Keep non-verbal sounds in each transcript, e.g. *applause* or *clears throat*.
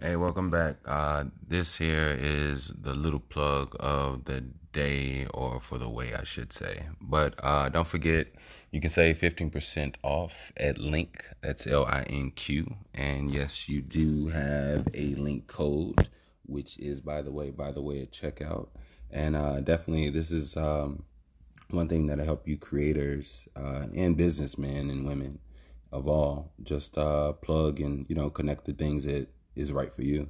Hey, welcome back. Uh, this here is the little plug of the day, or for the way I should say. But uh, don't forget, you can save 15% off at Linq. That's L I N Q. And yes, you do have a link code, which is, by the way, by the way, at checkout. And uh, definitely, this is um, one thing that'll help you creators uh, and businessmen and women of all just uh, plug and you know connect the things that is right for you.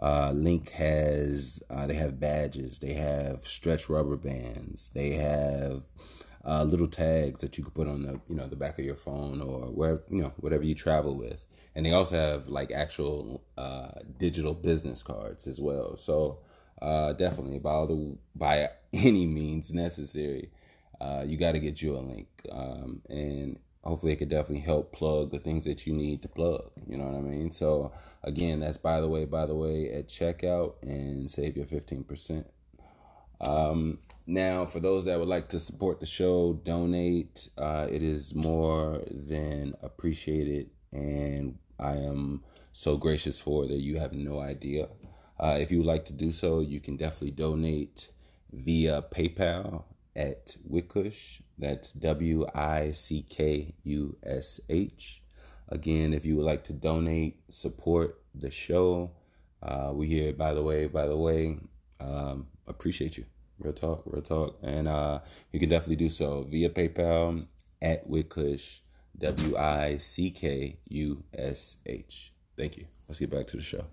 Uh, Linq has uh, they have badges, they have stretch rubber bands, they have uh, little tags that you can put on the you know the back of your phone or wherever you know whatever you travel with, and they also have like actual uh, digital business cards as well. So uh, definitely by all the by *laughs* any means necessary, uh, you got to get you a link, um, and hopefully it could definitely help plug the things that you need to plug. You know what I mean? So again, that's by the way, by the way, at checkout and save your 15%. Um, now, for those that would like to support the show, donate. Uh, it is more than appreciated, and I am so gracious for that you have no idea. Uh, if you would like to do so, you can definitely donate via PayPal at Wickush. That's W I C K U S H. Again, if you would like to donate, support the show, uh, we here, by the way, by the way, um, appreciate you. Real talk, real talk. And uh, you can definitely do so via PayPal at Wickush, W I C K U S H. Thank you. Let's get back to the show.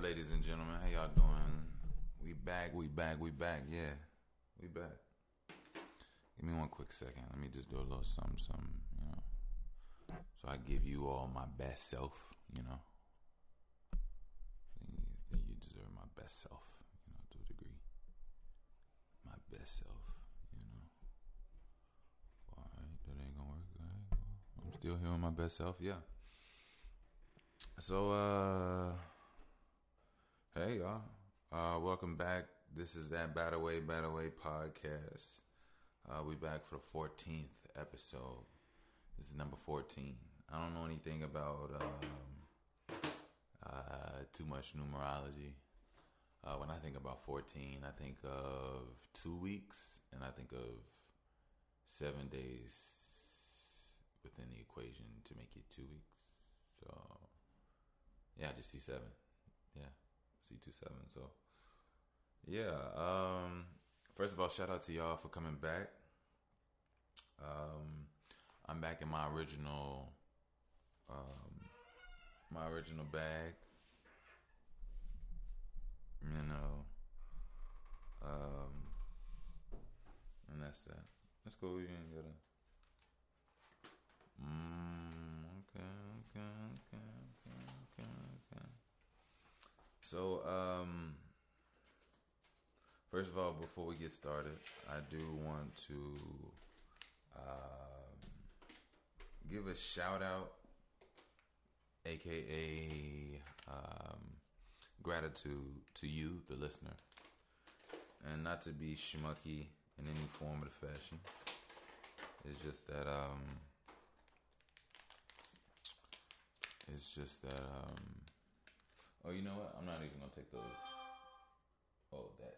Up, ladies and gentlemen? How y'all doing? We back, we back, we back. Yeah, we back. Give me one quick second. Let me just do a little something, something, you know. So I give you all my best self, you know. Think you, deserve my best self, you know, to a degree. My best self, you know. All right, that ain't gonna work. Right, well, I'm still here with my best self, yeah. So, uh, hey y'all, uh, welcome back. This is that Bad Away, Bad Away podcast. Uh, we back for the 14th episode. This is number 14. I don't know anything about um, uh, too much numerology. Uh, when I think about 14, I think of two weeks and I think of seven days within the equation to make it two weeks. So, yeah, I just see seven. Yeah, see two seven. So, yeah. Um, first of all, shout out to y'all for coming back. Um, I'm back in my original, um, my original bag. You know, um, and that's that. Let's go. You ain't gotta. Mm, okay, okay, okay. So, um, first of all, before we get started, I do want to um, give a shout out, aka um, gratitude to you, the listener, and not to be schmucky in any form or fashion. It's just that um, it's just that um. Oh, you know what? I'm not even gonna take those. Oh, that.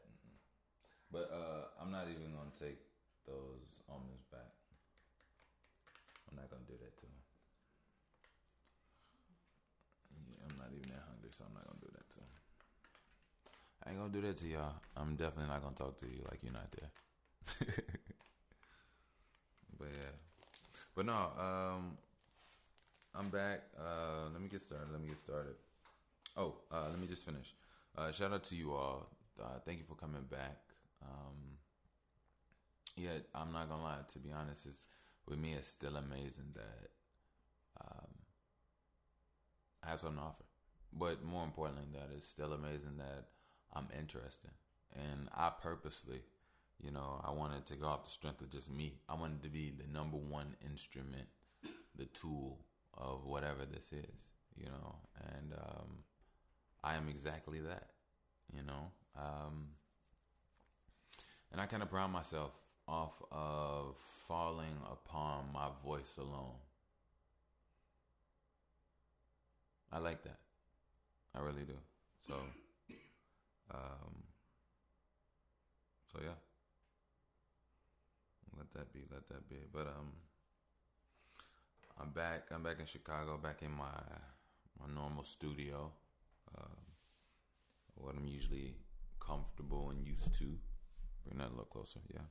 But uh, I'm not even gonna take those almonds back. I'm not gonna do that to him. Yeah, I'm not even that hungry, so I'm not gonna do that to him. I ain't gonna do that to y'all. I'm definitely not gonna talk to you like you're not there. *laughs* but yeah, but no. Um, I'm back. Uh, let me get started. Let me get started. Oh, uh, let me just finish. Uh, shout out to you all. Uh, thank you for coming back. Um, Yet I'm not gonna lie. To be honest, it's with me. It's still amazing that um, I have something to offer. But more importantly, that it's still amazing that I'm interested. And I purposely, you know, I wanted to go off the strength of just me. I wanted to be the number one instrument, the tool of whatever this is, you know. And um, I am exactly that, you know. Um, and I kind of pride myself off of falling upon my voice alone. I like that. I really do. So, um, so yeah. Let that be. Let that be. But um, I'm back. I'm back in Chicago. Back in my my normal studio. Um, what I'm usually comfortable and used to. Bring that a little closer. Yeah.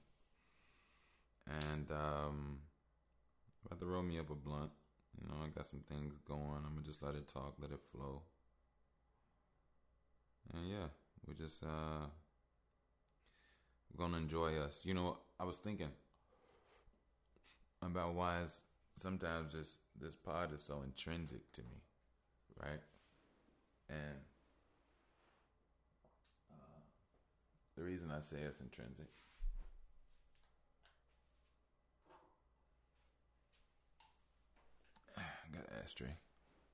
And um, about to roll me up a blunt. You know, I got some things going. I'm gonna just let it talk, let it flow. And yeah, we just uh we're gonna enjoy us. You know, I was thinking about why sometimes this this pod is so intrinsic to me, right? And uh, the reason I say it's intrinsic *sighs* I got an ashtray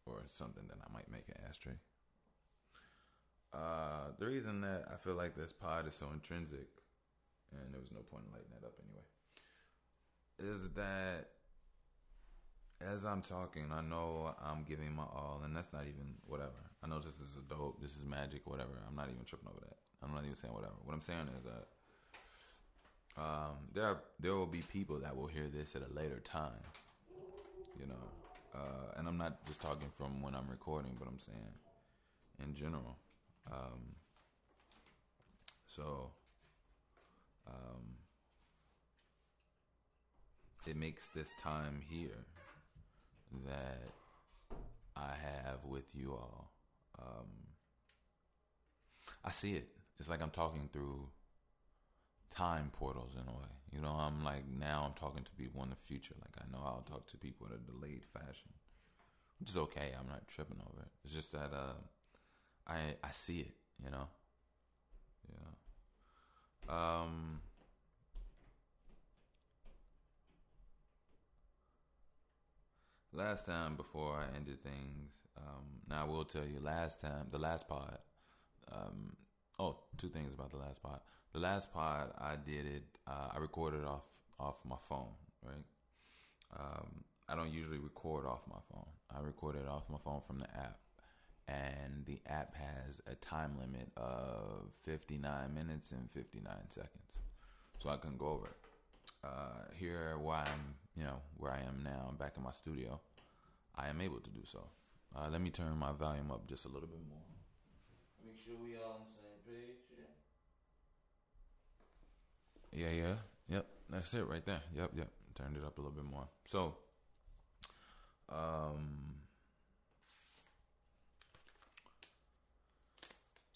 or something that I might make an ashtray. Uh, the reason that I feel like this pod is so intrinsic, and there was no point in lighting that up anyway, is that as I'm talking, I know I'm giving my all, and that's not even whatever. I know this is a dope, this is magic, whatever. I'm not even tripping over that. I'm not even saying whatever. What I'm saying is that um, there are, there will be people that will hear this at a later time, you know, uh, and I'm not just talking from when I'm recording, but I'm saying in general. Um, so um, it makes this time here that I have with you all. Um, I see it. It's like I'm talking through time portals in a way. You know, I'm like now I'm talking to people in the future. Like I know I'll talk to people in a delayed fashion, which is okay. I'm not tripping over it. It's just that uh, I I see it. You know, yeah. Um. Last time before I ended things, um, now I will tell you. Last time, the last pod, um, Oh, two things about the last pod. The last pod I did it. Uh, I recorded off off my phone. Right. Um, I don't usually record off my phone. I record it off my phone from the app, and the app has a time limit of 59 minutes and 59 seconds, so I couldn't go over it. Uh, here, where I'm, you know, where I am now, back in my studio, I am able to do so. Uh, let me turn my volume up just a little bit more. Make sure we all on the same page. Yeah. Yeah, yeah. Yep. That's it right there. Yep, yep. Turned it up a little bit more. So, um,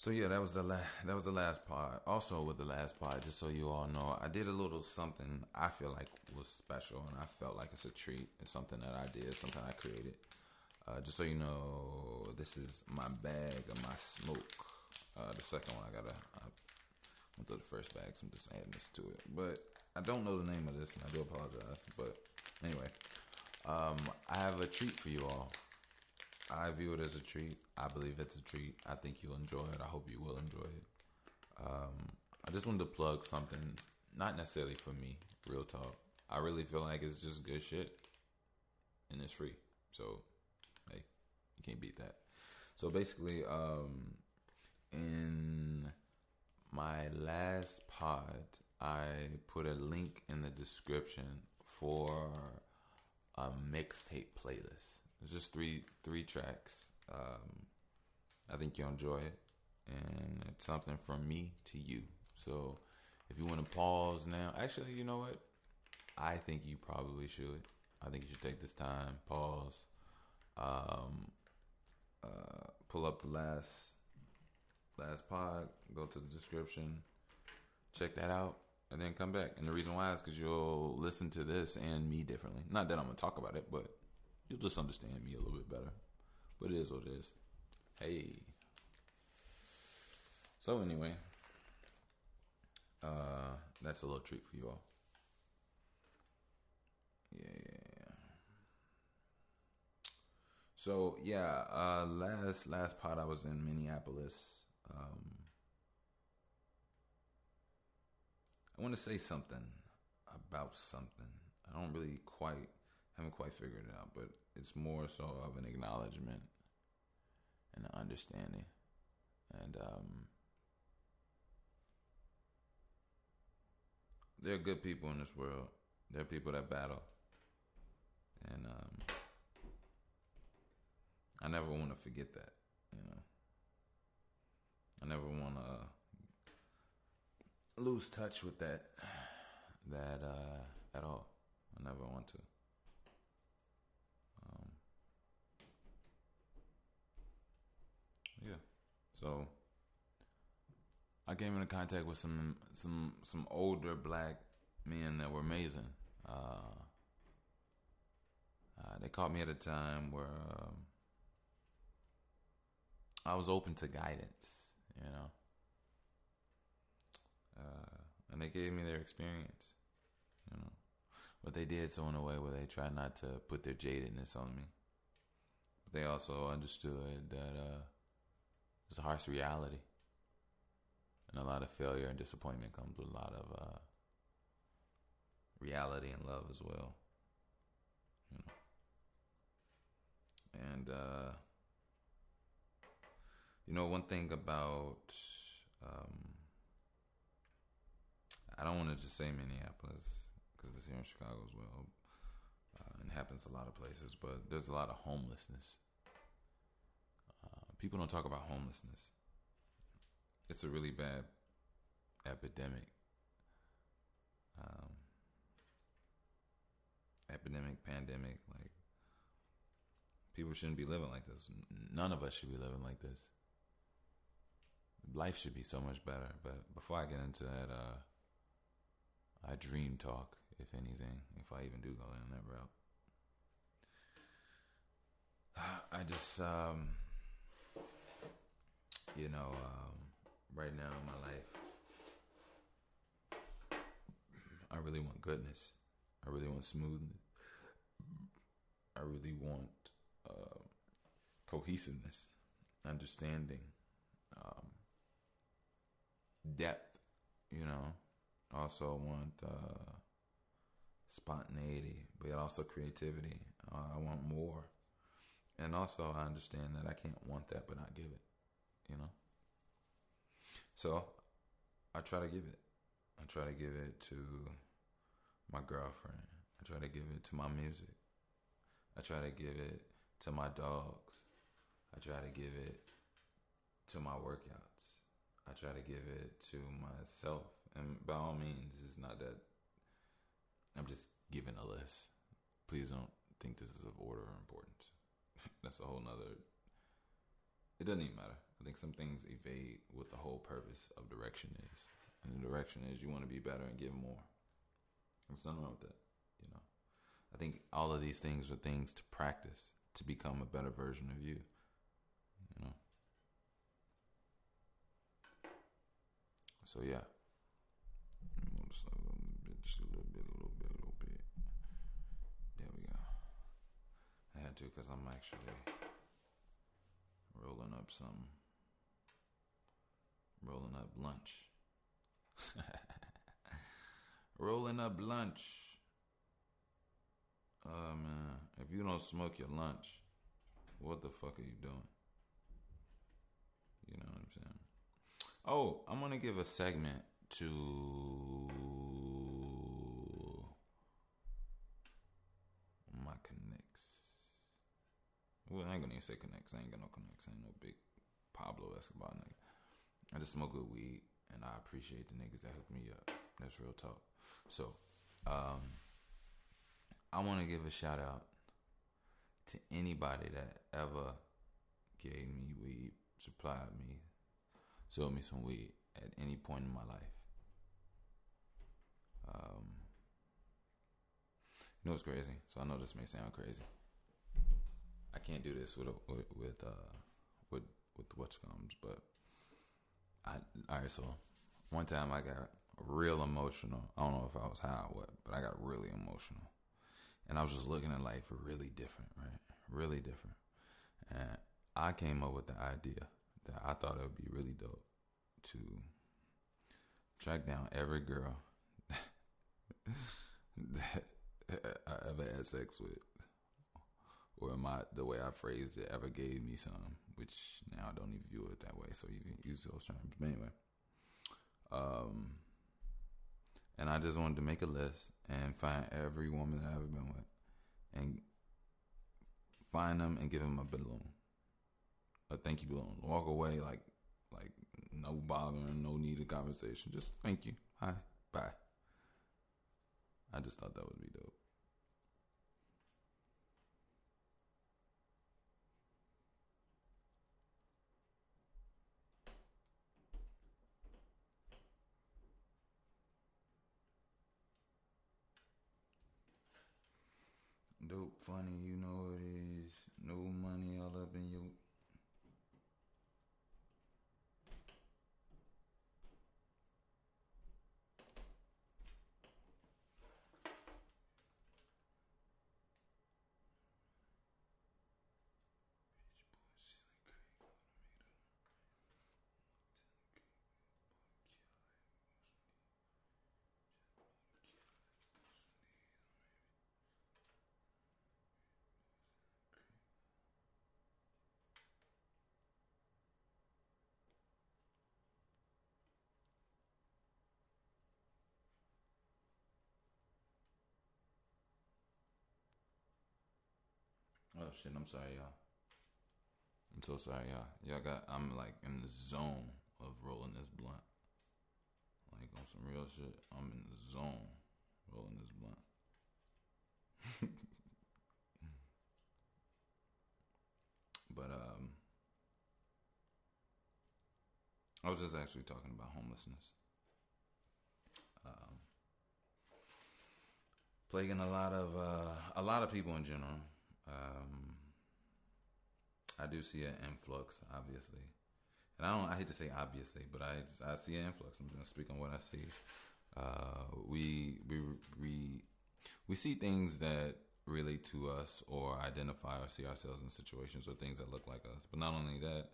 So yeah, that was the la- that was the last part. Also with the last part, just so you all know, I did a little something I feel like was special, and I felt like it's a treat. It's something that I did, something I created. Uh, just so you know, this is my bag of my smoke. Uh, the second one, I gotta. I went through the first bag, so I'm just adding this to it. But I don't know the name of this, and I do apologize. But anyway, um, I have a treat for you all. I view it as a treat. I believe it's a treat. I think you'll enjoy it. I hope you will enjoy it. Um, I just wanted to plug something, not necessarily for me, real talk. I really feel like it's just good shit, and it's free. So Hey, you can't beat that. So basically, um, in my last pod, I put a link in the description for a mixtape playlist. It's just three three tracks. Um, I think you'll enjoy it, and it's something from me to you. So if you want to pause now, actually, you know what? I think you probably should. I think you should take this time, pause, um, uh, pull up the last last pod, go to the description, check that out, and then come back. And the reason why is because you'll listen to this and me differently. Not that I'm gonna talk about it, but you'll just understand me a little bit better. But it is what it is. Hey. So anyway, uh, that's a little treat for you all. Yeah. So yeah, uh, last last pot I was in Minneapolis. Um, I want to say something about something. I don't really quite haven't quite figured it out, but it's more so of an acknowledgement and an understanding, and um, there are good people in this world. There are people that battle, and um, I never want to forget that. You know, I never want to lose touch with that *sighs* that uh, at all. I never want to. Um, yeah. So I came into contact with some some some older black men that were amazing. Uh, uh, they caught me at a time where um, I was open to guidance, you know. Uh, and they gave me their experience, you know. But they did so in a way where they tried not to put their jadedness on me. But they also understood that uh, it's a harsh reality. And a lot of failure and disappointment comes with a lot of uh, reality and love as well. You know. And uh, you know, one thing about um, I don't want to just say Minneapolis because it's here in Chicago as well, uh, and happens a lot of places. But there's a lot of homelessness. People don't talk about homelessness. It's a really bad epidemic. Um, epidemic, pandemic, like people shouldn't be living like this. None of us should be living like this. Life should be so much better. But before I get into that, uh, I dream talk, if anything, if I even do go down that route. *sighs* I just, um, you know, um, right now in my life, I really want goodness. I really want smoothness. I really want uh, cohesiveness, understanding, um, depth, you know also want uh, spontaneity, but also creativity. Uh, I want more, and also I understand that I can't want that but not give it. You know. So I try to give it. I try to give it to my girlfriend. I try to give it to my music. I try to give it to my dogs. I try to give it to my workouts. I try to give it to myself. And by all means, it's not that I'm just giving a list. Please don't think this is of order or importance. *laughs* That's a whole nother. It doesn't even matter. I think some things evade what the whole purpose of direction is. And the direction is you want to be better and give more. There's nothing wrong with that, you know. I think all of these things are things to practice to become a better version of you, you know. So yeah. Just a little bit, just a little bit, a little bit, a little bit. There we go. I had to because I'm actually rolling up some, rolling up lunch. *laughs* rolling up lunch. Oh man, if you don't smoke your lunch, what the fuck are you doing? You know what I'm saying? Oh, I'm gonna give a segment to my connects. Well, I ain't gonna even say connects. I ain't got no connects. I ain't no big Pablo Escobar nigga. I just smoke good weed, and I appreciate the niggas that hook me up. That's real talk. So, um, I want to give a shout out to anybody that ever gave me weed, supplied me sold me some weed at any point in my life. Um, you know what's crazy? So I know this may sound crazy. I can't do this with a, with with uh, with with what's comes, but I all right. So one time I got real emotional. I don't know if I was high or what, but I got really emotional, and I was just looking at life really different, right? Really different, and I came up with the idea that I thought it would be really dope to track down every girl *laughs* that I ever had sex with, or my the way I phrased it ever gave me some, which now I don't even view it that way. So you can use those terms. But anyway, um, and I just wanted to make a list and find every woman that I've ever been with, and find them and give them a balloon, a thank you balloon. Walk away like like no bothering, no need of conversation. Just thank you, hi, bye. I just thought that would be dope. Dope, funny, you know it is. No money all up in your Shit! I'm sorry, y'all. I'm so sorry, y'all. Y'all got. I'm like in the zone of rolling this blunt. Like on some real shit. I'm in the zone rolling this blunt. *laughs* but um, I was just actually talking about homelessness. Um, plaguing a lot of uh, a lot of people in general. Um, I do see an influx, obviously, and I don't. I hate to say obviously, but I I see an influx. I'm going to speak on what I see. Uh, we we we we see things that relate to us or identify or see ourselves in situations or things that look like us. But not only that,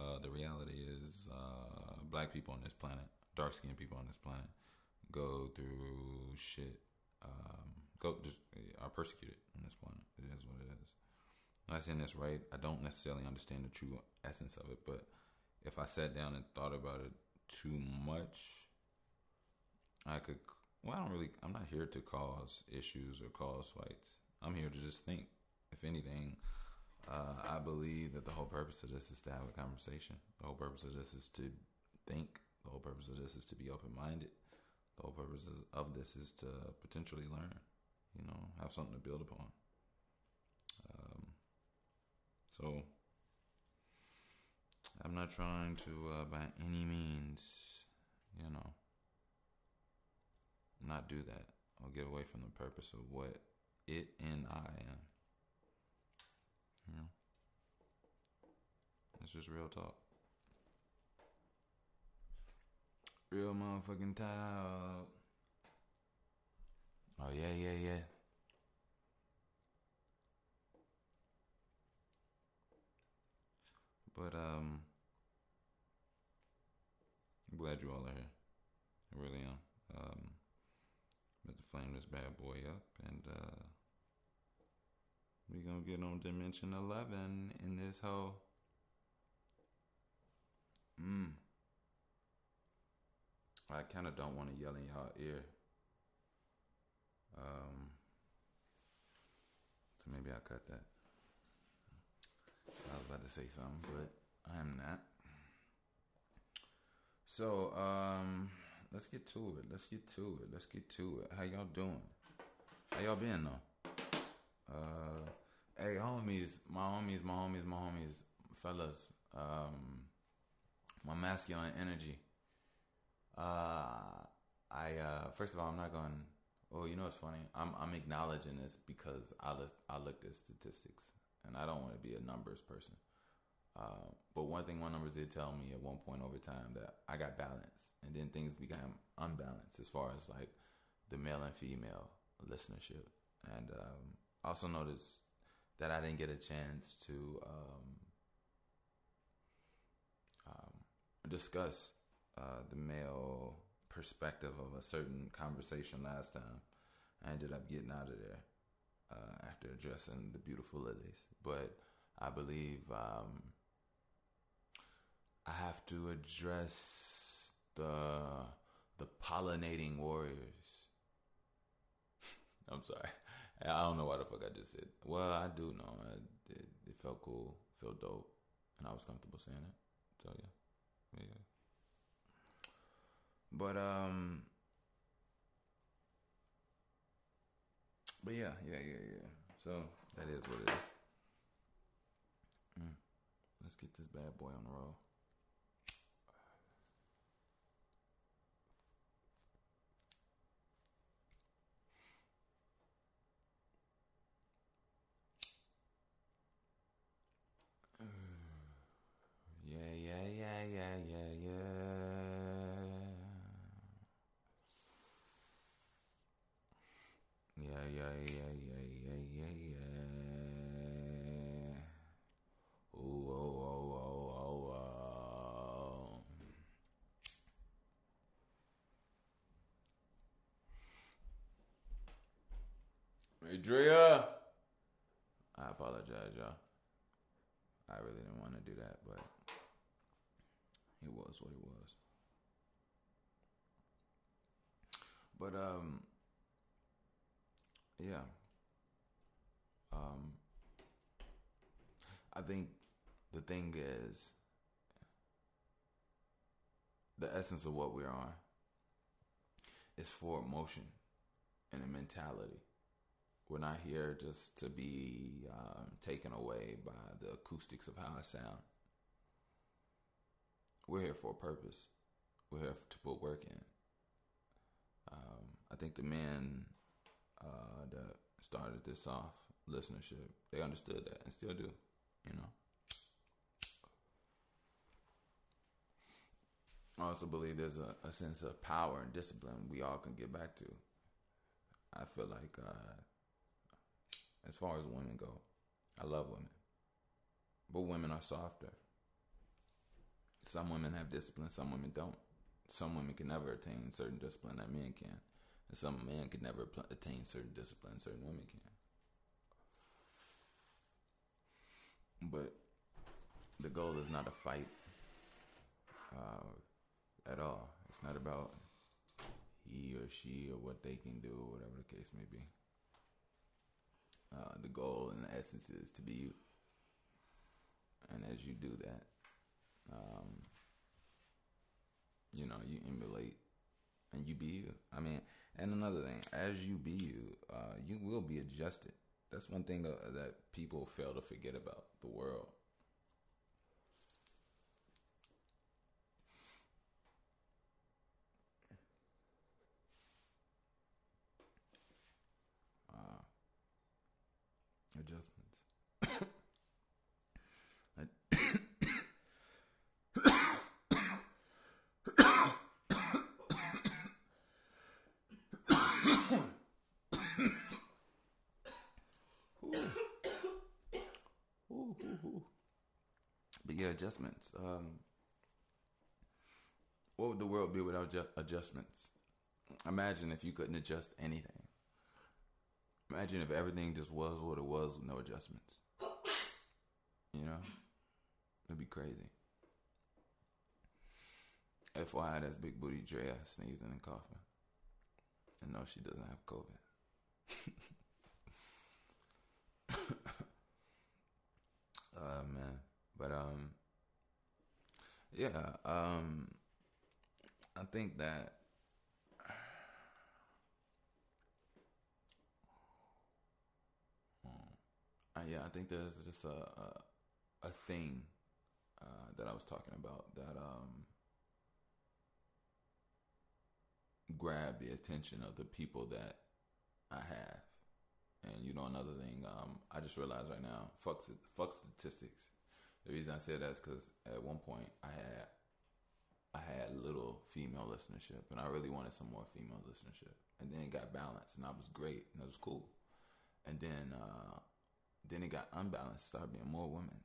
uh, the reality is uh, black people on this planet, dark skinned people on this planet, go through shit um, go just are persecuted on this planet. It is what it is. I'm not saying that's right. I don't necessarily understand the true essence of it, but if I sat down and thought about it too much, I could. Well, I don't really. I'm not here to cause issues or cause fights. I'm here to just think. If anything, uh, I believe that the whole purpose of this is to have a conversation. The whole purpose of this is to think. The whole purpose of this is to be open minded the whole purpose of this is to potentially learn, you know, have something to build upon. Um, so I'm not trying to, uh, by any means, you know, not do that or get away from the purpose of what it and I am. You know, it's just real talk. Real motherfucking talk. Oh yeah, yeah, yeah. But um I'm glad you all are here. I really am. Um about to flame this bad boy up and uh we gonna get on dimension eleven in this whole Mmm. I kind of don't want to yell in y'all ear. Um, so maybe I'll cut that. I was about to say something, but I am not. So, um, let's get to it. Let's get to it. Let's get to it. How y'all doing? How y'all been though? Uh, hey, homies, my homies, my homies, my homies, fellas. Um, my masculine energy uh, I uh, first of all, I'm not going. Oh, you know what's funny? I'm I'm acknowledging this because I look I looked at statistics, and I don't want to be a numbers person. Uh, but one thing my numbers did tell me at one point over time that I got balanced, and then things became unbalanced as far as like the male and female listenership, and um, also noticed that I didn't get a chance to um, um, discuss uh, the male perspective of a certain conversation last time. I ended up getting out of there uh, after addressing the beautiful lilies, but I believe um, I have to address the the pollinating warriors. *laughs* I'm sorry. I don't know why the fuck I just said. Well, I do know. it, it felt cool, felt dope, and I was comfortable saying it. So yeah, yeah. But um, but yeah, yeah, yeah, yeah. So that is what it is. Mm. Let's get this bad boy on the road. Yeah, yeah, yeah, yeah, yeah, yeah. Yeah, yeah, yeah, yeah, yeah, yeah, yeah. Ooh, oh, oh, oh, oh, oh. Adria! I apologize, y'all. I really didn't want to do that, but it was what it was. But um yeah. Um I think the thing is the essence of what we're is for emotion and a mentality. We're not here just to be um, taken away by the acoustics of how I sound. We're here for a purpose. We're here to put work in. Um, I think the men uh, that started this off, listenership, they understood that and still do, you know. I also believe there's a, a sense of power and discipline we all can get back to. I feel like uh, as far as women go. I love women. But women are softer. Some women have discipline, some women don't. Some women can never attain certain discipline that men can. And some men can never attain certain discipline certain women can. But the goal is not a fight uh, at all. It's not about he or she or what they can do or whatever the case may be. Uh, the goal and the essence is to be you. And as you do that, um, you know, you emulate and you be you. I mean, and another thing, as you be you, uh, you will be adjusted. That's one thing that people fail to forget about the world. Uh, adjustments. but yeah, adjustments. Um, what would the world be without ju- adjustments? Imagine if you couldn't adjust anything. Imagine if everything just was what it was with no adjustments. You know? It'd be crazy. FYI, that's Big Booty Drea sneezing and coughing. And no, she doesn't have COVID. *laughs* uh man. But um yeah, um I think that *sighs* uh, yeah, I think there's just a a, a thing uh, that I was talking about that um grab the attention of the people that I have. And you know another thing, um, I just realized right now, fuck fuck statistics. The reason I said that is because at one point I had I had little female listenership, and I really wanted some more female listenership. And then it got balanced, and I was great, and that was cool. And then uh, then it got unbalanced, started being more women,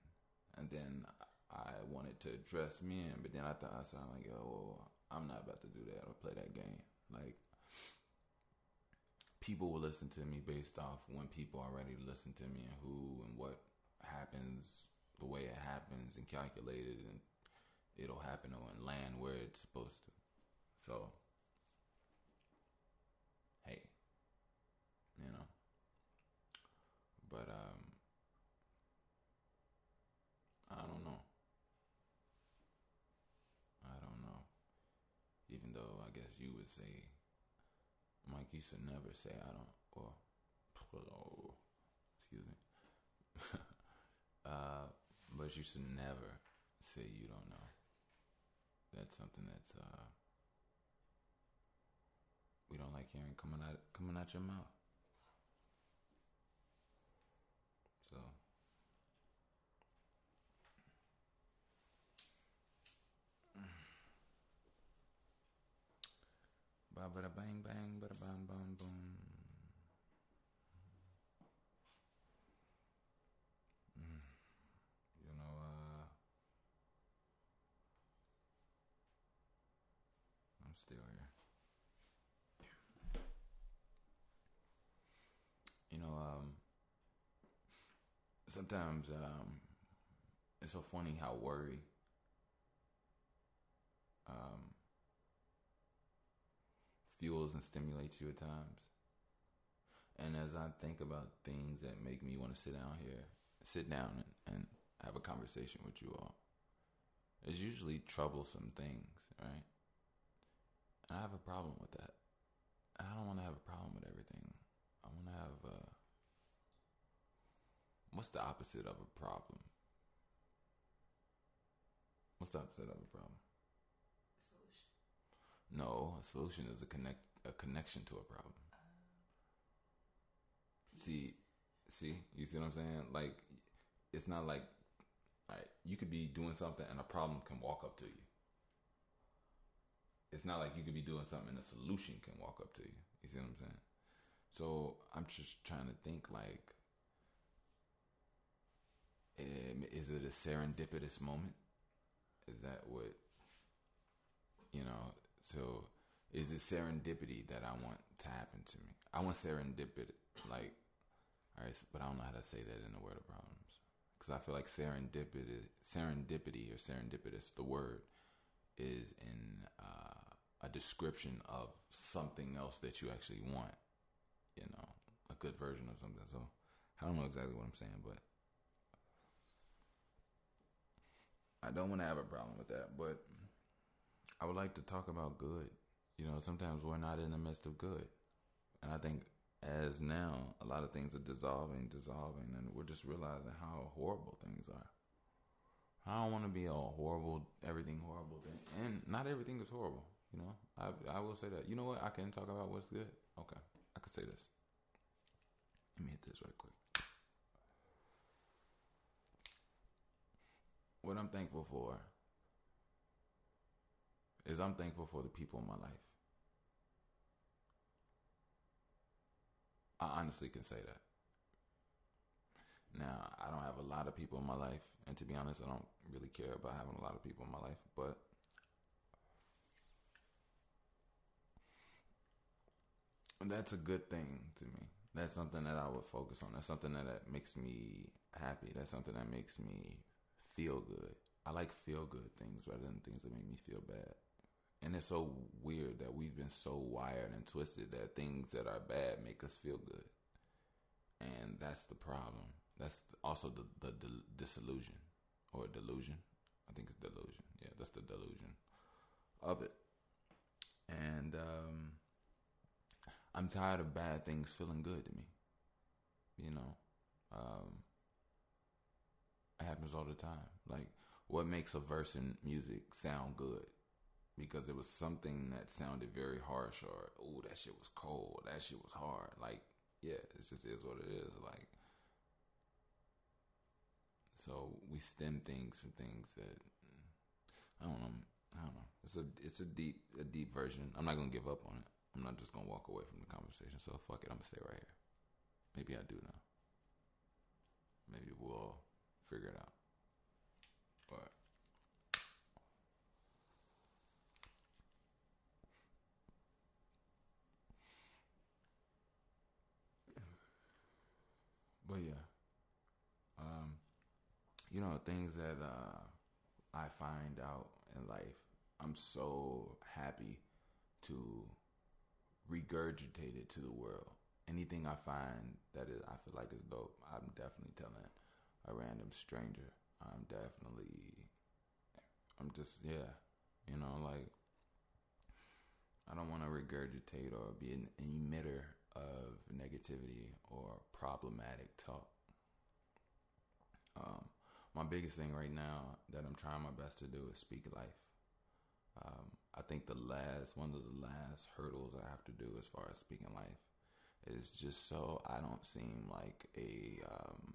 and then I wanted to address men, but then I thought I sounded like, oh, I'm not about to do that or play that game. Like people will listen to me based off when people are ready to listen to me and who and what happens the way it happens and calculated and it'll happen and land where it's supposed to. So hey. You know. But um I don't know. I don't know. Even though I guess you would say, Mike, you should never say I don't, or, *laughs* excuse me. *laughs* uh, but you should never say you don't know. That's something that's uh, we don't like hearing coming out coming out your mouth. So. Ba ba bang bang, ba bam bam boom. Mm. You know, uh, I'm You know, um, sometimes um, it's so funny how worry um, fuels and stimulates you at times. And as I think about things that make me want to sit down here, sit down and, and have a conversation with you all, it's usually troublesome things, right? I have a problem with that. I don't want to have a problem with everything. I want to have a. What's the opposite of a problem? What's the opposite of a problem? Solution. No, a solution is a connect a connection to a problem. Uh, see, see, you see what I'm saying? Like, it's not like, right, you could be doing something and a problem can walk up to you. It's not like you could be doing something and a solution can walk up to you. You see what I'm saying? So I'm just trying to think like, is it a serendipitous moment? Is that what you know? So is it serendipity that I want to happen to me? I want serendipity, like, all right, but I don't know how to say that in the word of problems because I feel like serendipity, serendipity or serendipitous, the word is in uh, a description of something else that you actually want. You know, a good version of something. So I don't know exactly what I'm saying, but I don't want to have a problem with that, but I would like to talk about good. You know, sometimes we're not in the midst of good. And I think as now, a lot of things are dissolving, dissolving, and we're just realizing how horrible things are. I don't want to be a horrible, everything horrible thing. And not everything is horrible, you know? I, I will say that. You know what? I can talk about what's good. Okay. I can say this. Let me hit this right quick. What I'm thankful for is I'm thankful for the people in my life. I honestly can say that. Now, I don't have a lot of people in my life, and to be honest, I don't really care about having a lot of people in my life, but that's a good thing to me. That's something that I would focus on. That's something that, that makes me happy. That's something that makes me feel good. I like feel good things rather than things that make me feel bad. And it's so weird that we've been so wired and twisted that things that are bad make us feel good. And that's the problem. That's also the, the, the disillusion or delusion. I think it's delusion. Yeah, that's the delusion of it. And um, I'm tired of bad things feeling good to me. You know, um, it happens all the time. Like, what makes a verse in music sound good? because it was something that sounded very harsh or oh that shit was cold, that shit was hard. Like yeah, it just is what it is. Like so we stem things from things that I don't know. I don't know. It's a it's a deep a deep version. I'm not gonna give up on it. I'm not just gonna walk away from the conversation. So fuck it. I'm gonna stay right here. Maybe I do now. Maybe we'll figure it out. But but yeah, um, you know things that uh, I find out in life. I'm so happy to regurgitate it to the world. Anything I find that is I feel like is dope, I'm definitely telling a random stranger. I'm definitely I'm just yeah, you know, like I don't want to regurgitate or be an emitter of negativity or problematic talk. Um, my biggest thing right now that I'm trying my best to do is speak life. Um, I think the last one of the last hurdles I have to do as far as speaking life is just so I don't seem like a um,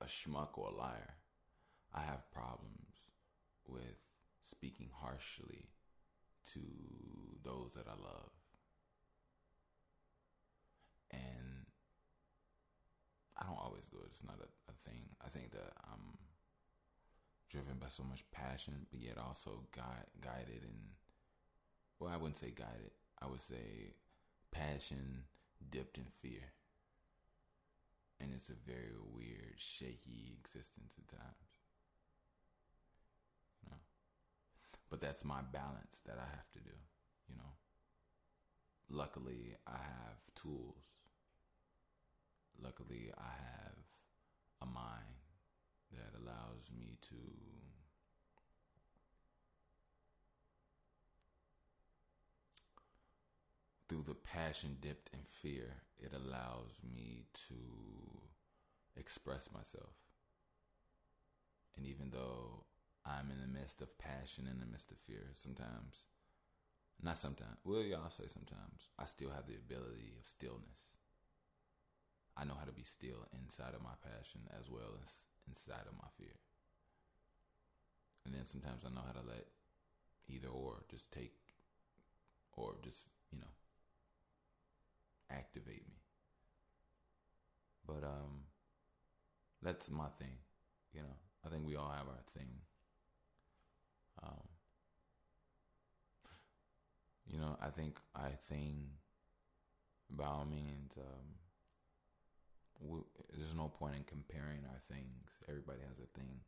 a schmuck or a liar. I have problems with speaking harshly to those that I love. And I don't always do it. It's not a, a thing. I think that I'm driven by so much passion, but yet also guide, guided and, well, I wouldn't say guided. I would say passion dipped in fear. And it's a very weird, shaky existence at times. You know? But that's my balance that I have to do, you know? Luckily, I have tools. Luckily, I have a mind that allows me to through the passion dipped in fear, it allows me to express myself. And even though I'm in the midst of passion, in the midst of fear, sometimes, not sometimes, well, yeah, I'll say sometimes, I still have the ability of stillness. I know how to be still inside of my passion as well as inside of my fear. And then sometimes I know how to let either or just take or just, you know, activate me. But um that's my thing, you know. I think we all have our thing. Um you know, I think I think by all means um we, there's no point in comparing our things. Everybody has a thing.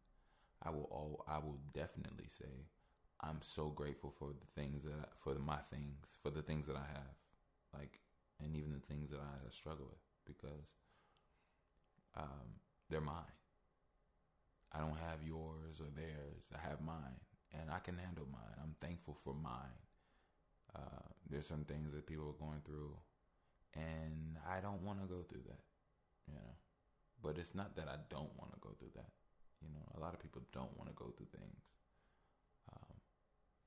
I will all I will definitely say I'm so grateful for the things that I, for my things, for the things that I have. Like and even the things that I struggle with because um, they're mine. I don't have yours or theirs. I have mine, and I can handle mine. I'm thankful for mine. Uh, there's some things that people are going through, and I don't want to go through that, you know. But it's not that I don't want to go through that. You know, a lot of people don't want to go through things. Um,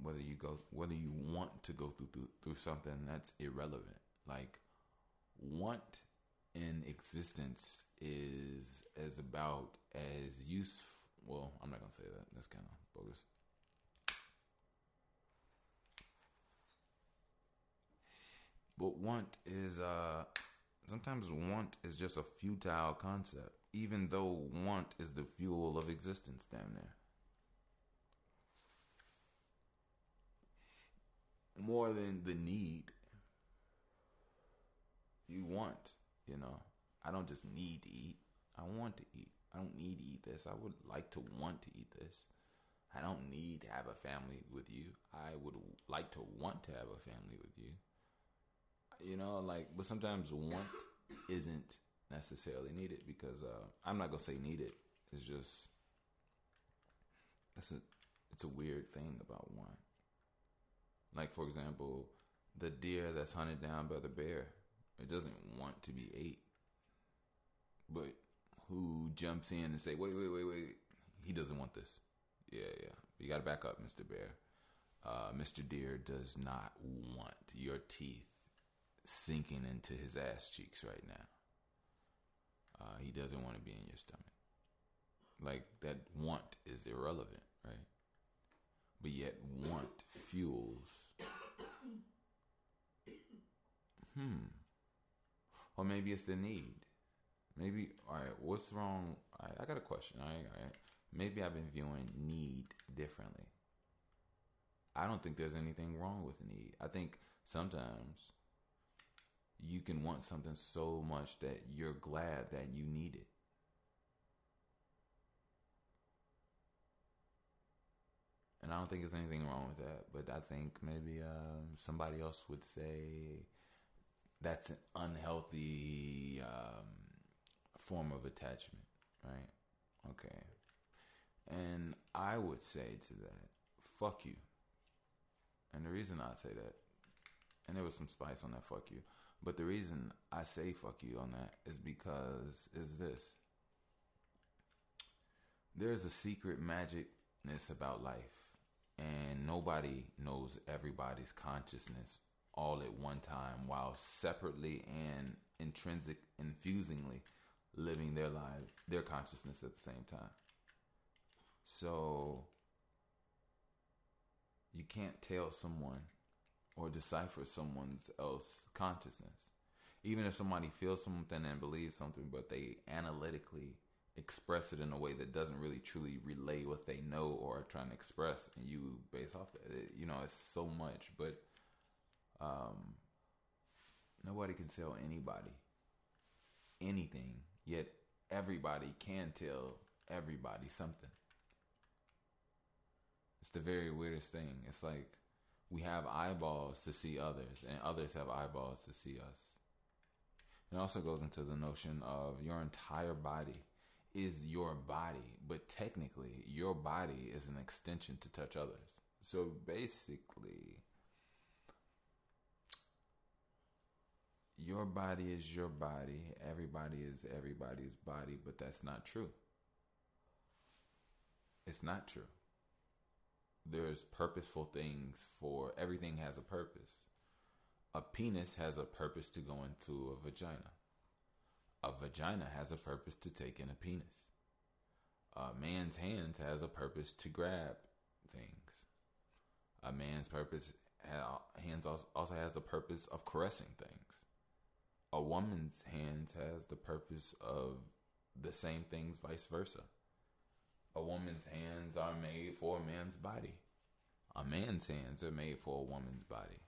whether you go, whether you want to go through, through through something, that's irrelevant. Like want in existence is as about as useful. Well, I'm not gonna say that. That's kind of bogus. But want is uh sometimes want is just a futile concept, even though want is the fuel of existence. Damn there. More than the need you want, you know. I don't just need to eat. I want to eat. I don't need to eat this. I would like to want to eat this. I don't need to have a family with you. I would like to want to have a family with you. You know, like, but sometimes want isn't necessarily needed because uh, I'm not gonna say needed. It's just it's a it's a weird thing about want. Like for example, the deer that's hunted down by the bear it doesn't want to be ate. But who jumps in and say, wait, wait, wait, wait, he doesn't want this. Yeah, yeah. You got to back up, Mr. Bear. uh, Mr. Deer does not want your teeth sinking into his ass cheeks right now. Uh, he doesn't want to be in your stomach. Like that want is irrelevant, right? But yet want fuels. *coughs* Hmm. Or maybe it's the need. Maybe all right. What's wrong? I got a question. All right, all right. Maybe I've been viewing need differently. I don't think there's anything wrong with need. I think sometimes you can want something so much that you're glad that you need it. And I don't think there's anything wrong with that, but I think maybe um, somebody else would say that's an unhealthy um, form of attachment, right? Okay. And I would say to that, fuck you. And the reason I say that, and there was some spice on that fuck you, but the reason I say fuck you on that is because is this. There's a secret magicness about life, and nobody knows everybody's consciousness all at one time while separately and intrinsic infusingly living their life their consciousness at the same time. So you can't tell someone or decipher someone's else consciousness. Even if somebody feels something and believes something, but they analytically express it in a way that doesn't really truly relay what they know or are trying to express, and you base off that, it, you know, it's so much. But um, nobody can tell anybody anything, yet everybody can tell everybody something. It's the very weirdest thing. It's like we have eyeballs to see others, and others have eyeballs to see us. It also goes into the notion of your entire body is your body, but technically, your body is an extension to touch others. So basically, your body is your body, everybody is everybody's body, but that's not true. It's not true there's purposeful things for everything has a purpose. A penis has a purpose to go into a vagina. A vagina has a purpose to take in a penis. A man's hands has a purpose to grab things. A man's purpose hands also has the purpose of caressing things. A woman's hands has the purpose of the same things, vice versa. A woman's hands are made for a man's body. A man's hands are made for a woman's body.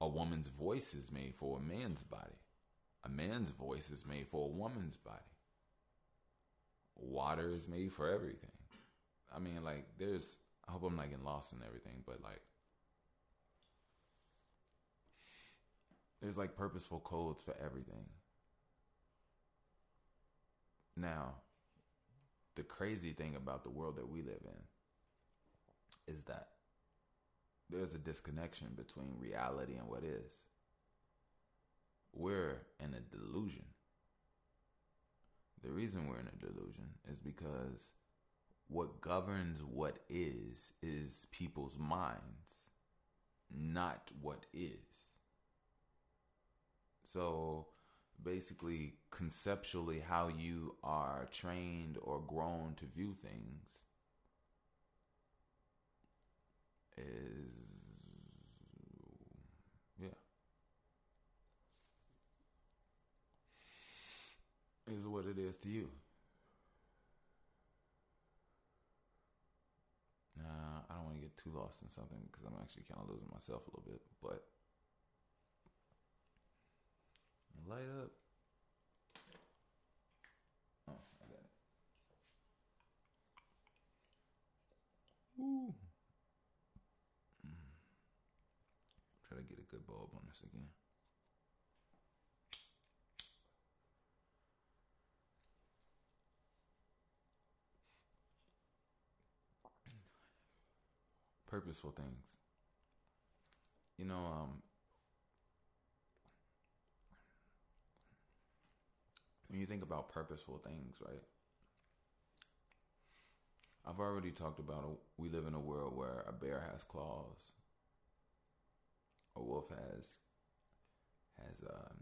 A woman's voice is made for a man's body. A man's voice is made for a woman's body. Water is made for everything. I mean, like, there's, I hope I'm not getting lost in everything, but like, there's like purposeful codes for everything. Now, the crazy thing about the world that we live in is that there's a disconnection between reality and what is. We're in a delusion. The reason we're in a delusion is because what governs what is is people's minds, not what is. So basically conceptually how you are trained or grown to view things is yeah. Is what it is to you. Nah i don't want to get too lost in something because i'm actually kind of losing myself a little bit but Light up. Oh, I got it. Ooh. Mm. Try to get a good bulb on this again. Purposeful things. You know, um, when you think about purposeful things, right? I've already talked about a, we live in a world where a bear has claws, a wolf has has um,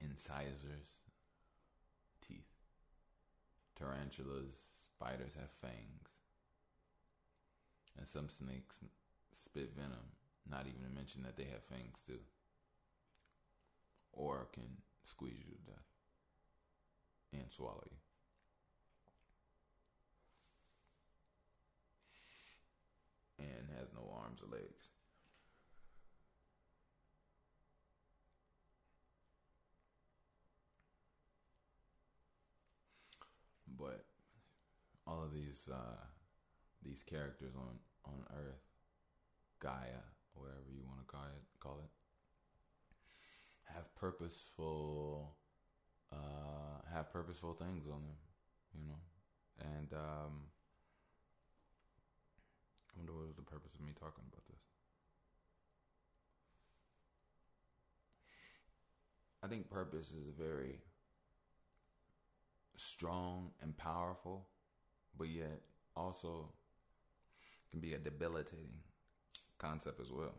incisors, teeth. Tarantulas, spiders have fangs, and some snakes spit venom. Not even to mention that they have fangs too, or can squeeze you to death and swallow you. and has no arms or legs. But all of these uh, these characters on on Earth, Gaia, whatever you want to call it, call it, have purposeful uh, have purposeful things on them, you know, and um, I wonder what was the purpose of me talking about this. I think purpose is a very strong and powerful, but yet also can be a debilitating concept as well.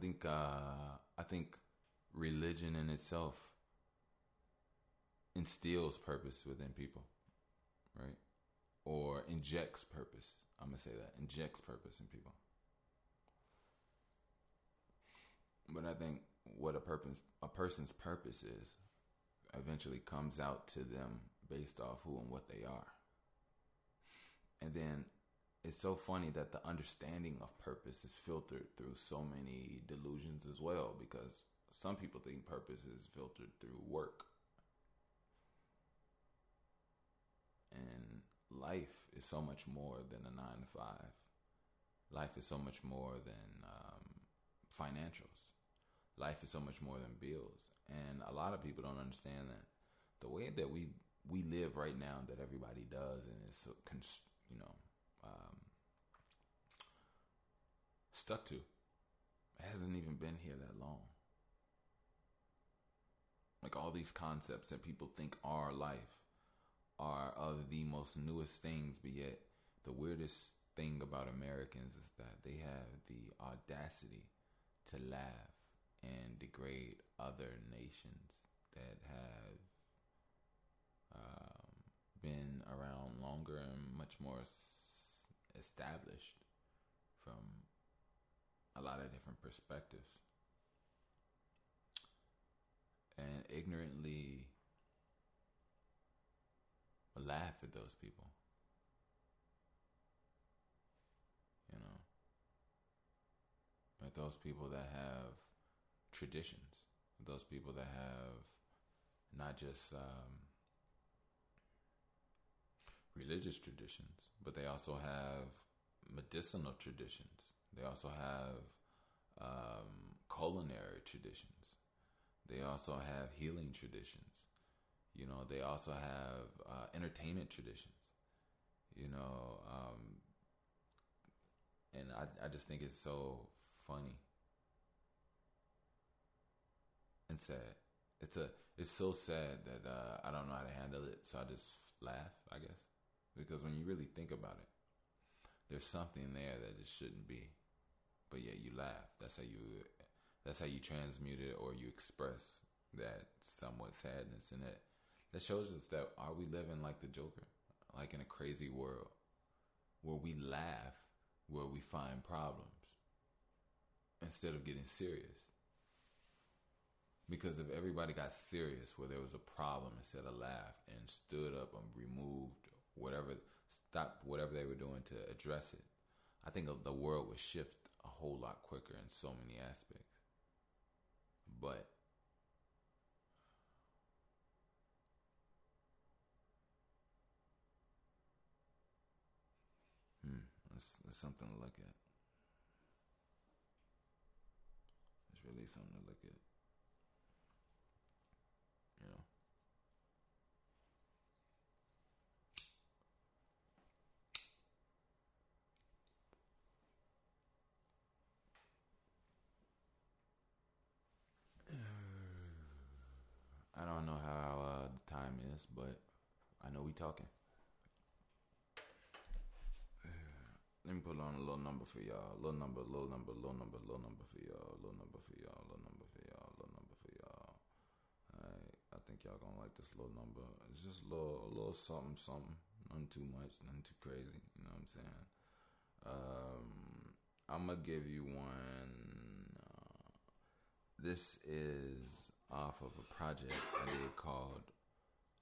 Think uh, I think religion in itself instills purpose within people, right? Or injects purpose. I'm gonna say that injects purpose in people. But I think what a purpose, a person's purpose is, eventually comes out to them based off who and what they are. And then it's so funny that the understanding of purpose is filtered through so many delusions as well, because some people think purpose is filtered through work. And life is so much more than a nine to five. Life is so much more than um, financials. Life is so much more than bills. And a lot of people don't understand that the way that we we live right now, that everybody does, and it's so, you know, um, stuck to, hasn't even been here that long. Like all these concepts that people think are life are of the most newest things, but yet the weirdest thing about Americans is that they have the audacity to laugh and degrade other nations that have um, been around longer and much more established from a lot of different perspectives. And ignorantly laugh at those people. You know, at those people that have traditions, those people that have not just um, religious traditions, but they also have medicinal traditions. They also have um, culinary traditions. They also have healing traditions. You know, they also have uh, entertainment traditions. You know, um, and I I just think it's so funny and sad. It's a it's so sad that uh, I don't know how to handle it, so I just laugh. I guess because when you really think about it, there's something there that just shouldn't be, but yet you laugh. That's how you that's how you transmute it or you express that somewhat sadness, and that that shows us that are we living like the Joker, like in a crazy world where we laugh where we find problems instead of getting serious. Because if everybody got serious where there was a problem instead of laugh and stood up and removed whatever, stop whatever they were doing to address it, I think the world would shift a whole lot quicker in so many aspects. But hmm, that's, that's something to look at. It's really something to look at. Don't know how uh, the time is, but I know we talking. Let me put on a little number for y'all. Little number, little number, little number, little number for y'all. Little number for y'all. Little number for y'all. Little number for y'all. Alright, I think y'all gonna like this little number. It's just a little, a little something, something. Nothing too much, nothing too crazy. You know what I'm saying? Um, I'm gonna give you one. Uh, this is off of a project I did called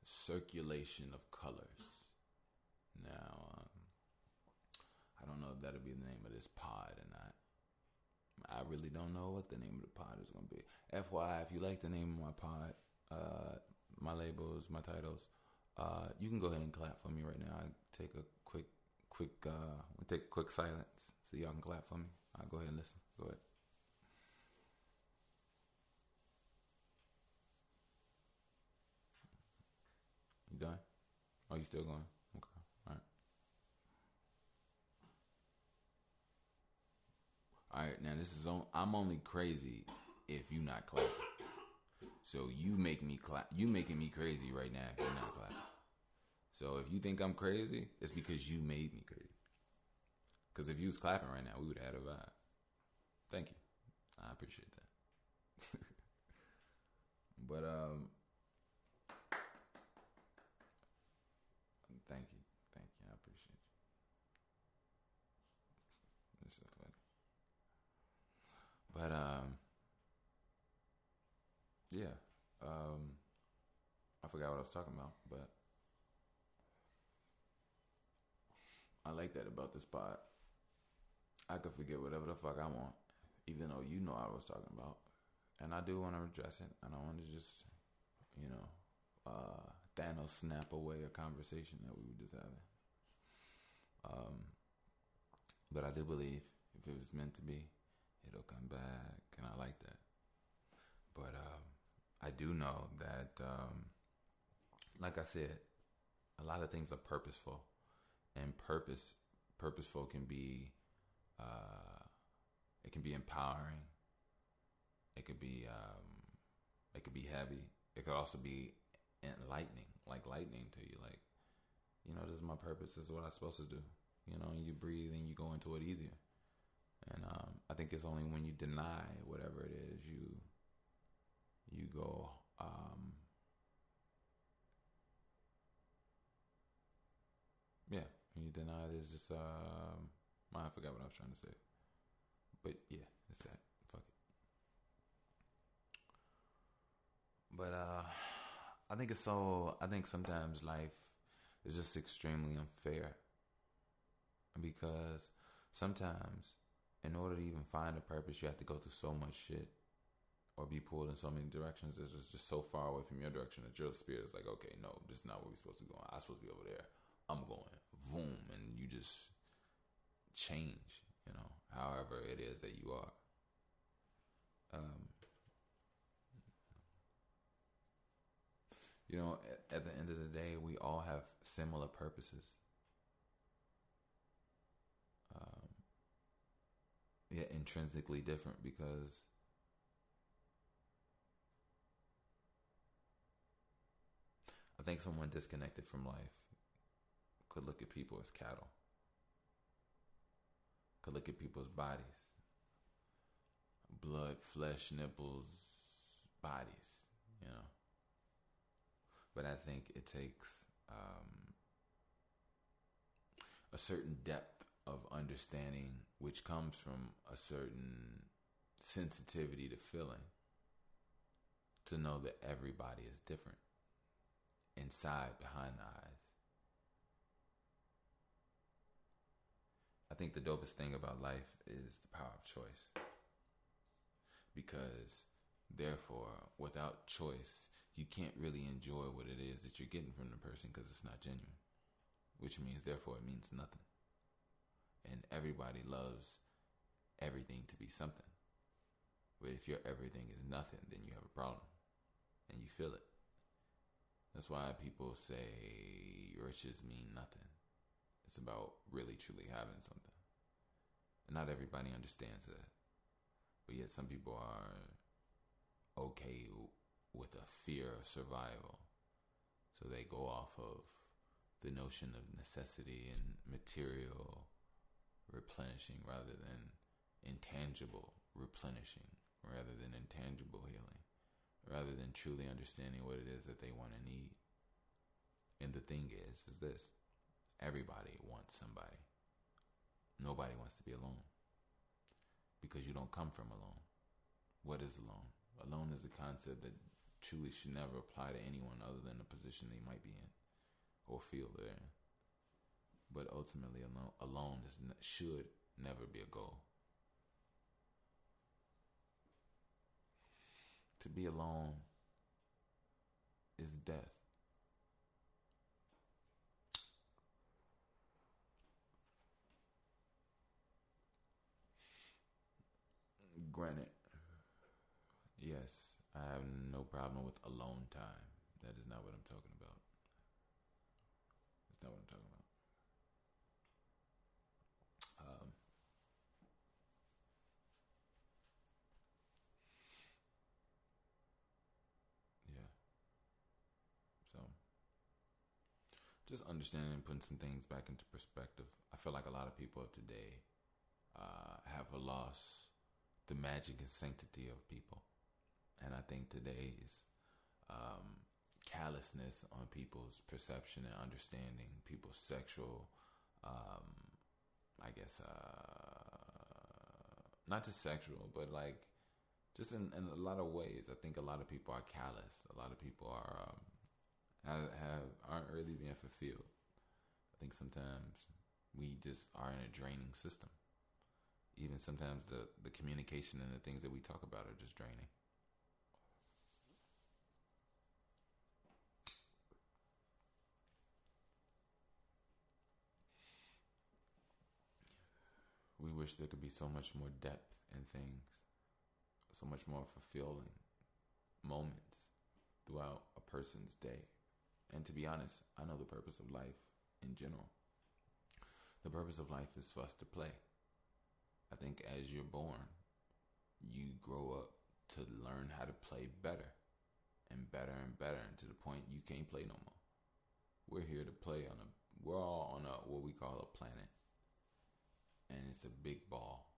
"Circulation of Colors." Now, um, I don't know if that'll be the name of this pod or not. I really don't know what the name of the pod is gonna be. FYI, if you like the name of my pod, uh, my labels, my titles, uh, you can go ahead and clap for me right now. I take a quick, quick, uh, we take a quick silence so y'all can clap for me. I'll go ahead and listen. Go ahead. You done? Oh, you still going? Okay. All right. All right. Now this is on. I'm only crazy if you not clapping. So you make me clap. You making me crazy right now if you're not clapping. So if you think I'm crazy, it's because you made me crazy. Because if you was clapping right now, we would have had a vibe. Thank you. I appreciate that. *laughs* but um, thank you, thank you. I appreciate you. This is funny. But um, yeah. Um, I forgot what I was talking about, but I like that about this spot. I could forget whatever the fuck I want, even though you know I was talking about. And I do want to address it. I don't want to just, you know, uh, Thanos snap away a conversation that we were just having. Um, but I do believe if it was meant to be, it'll come back, and I like that. But um, I do know that, um, like I said, a lot of things are purposeful, and purpose purposeful can be uh, it can be empowering. It could be um, it could be heavy. It could also be enlightening, like lightning to you. Like, you know, this is my purpose. This is what I'm supposed to do. You know, and you breathe and you go into it easier. And um, I think it's only when you deny whatever it is you you go. Um, yeah, when you deny, there's just um, I forgot what I was trying to say. But yeah, it's that. Fuck it. But uh I think it's so I think sometimes life is just extremely unfair. Because sometimes in order to even find a purpose you have to go through so much shit or be pulled in so many directions it's just, just so far away from your direction that your spirit is like, okay, no, this is not where we're supposed to go. I'm supposed to be over there. I'm going. Boom. And you just change, you know, however it is that you are. Um, you know, at, at the end of the day, we all have similar purposes. Yeah, intrinsically different because I think someone disconnected from life could look at people as cattle could look at people's bodies blood, flesh, nipples, bodies, you know. But I think it takes um, a certain depth of understanding, which comes from a certain sensitivity to feeling, to know that everybody is different inside, behind the eyes. I think the dopest thing about life is the power of choice. Because, therefore, without choice, you can't really enjoy what it is that you're getting from the person because it's not genuine. Which means, therefore, it means nothing. And everybody loves everything to be something. But if your everything is nothing, then you have a problem. And you feel it. That's why people say riches mean nothing. It's about really truly having something. And not everybody understands that. But yet some people are okay with a fear of survival. So they go off of the notion of necessity and material replenishing rather than intangible replenishing, rather than intangible healing, rather than truly understanding what it is that they want to need. And the thing is, is this everybody wants somebody. Nobody wants to be alone because you don't come from alone. What is alone? Alone is a concept that truly should never apply to anyone other than the position they might be in or feel they're in. But ultimately, alone, alone is, should never be a goal. To be alone is death. Granted, yes, I have no problem with alone time. That is not what I'm talking about. That's not what I'm talking about. Um, yeah. So, just understanding and putting some things back into perspective. I feel like a lot of people of today uh, have lost the magic and sanctity of people. And I think today's um, callousness on people's perception and understanding, people's sexual, um, I guess, uh, not just sexual, but like just in, in, a lot of ways. I think a lot of people are callous. A lot of people are um, have, have aren't really being fulfilled. I think sometimes we just are in a draining system even sometimes the, the communication and the things that we talk about are just draining. We wish there could be so much more depth in things, so much more fulfilling moments throughout a person's day. And to be honest, I know the purpose of life in general. The purpose of life is for us to play. I think as you're born, you grow up to learn how to play better and better and better and to the point you can't play no more. We're here to play on a we're all on a what we call a planet. And it's a big ball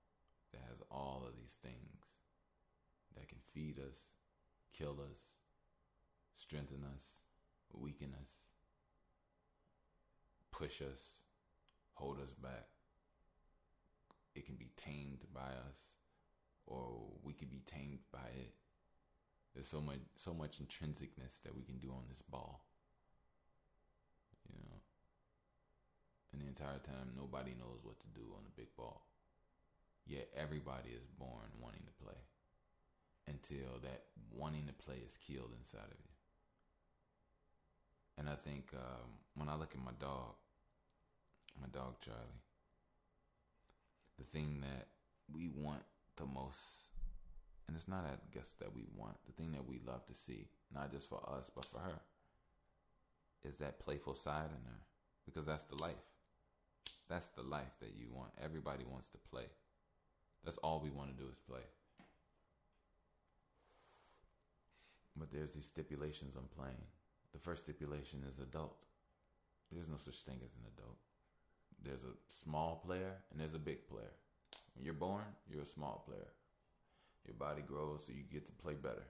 that has all of these things that can feed us, kill us, strengthen us, weaken us, push us, hold us back it can be tamed by us or we could be tamed by it. There's so much so much intrinsicness that we can do on this ball. You know. And the entire time nobody knows what to do on the big ball. Yet everybody is born wanting to play. Until that wanting to play is killed inside of you. And I think um, when I look at my dog, my dog Charlie, the thing that we want the most, and it's not, I guess, that we want, the thing that we love to see, not just for us, but for her, is that playful side in her. Because that's the life. That's the life that you want. Everybody wants to play. That's all we want to do is play. But there's these stipulations on playing. The first stipulation is adult. There's no such thing as an adult there's a small player and there's a big player. When you're born, you're a small player. Your body grows so you get to play better.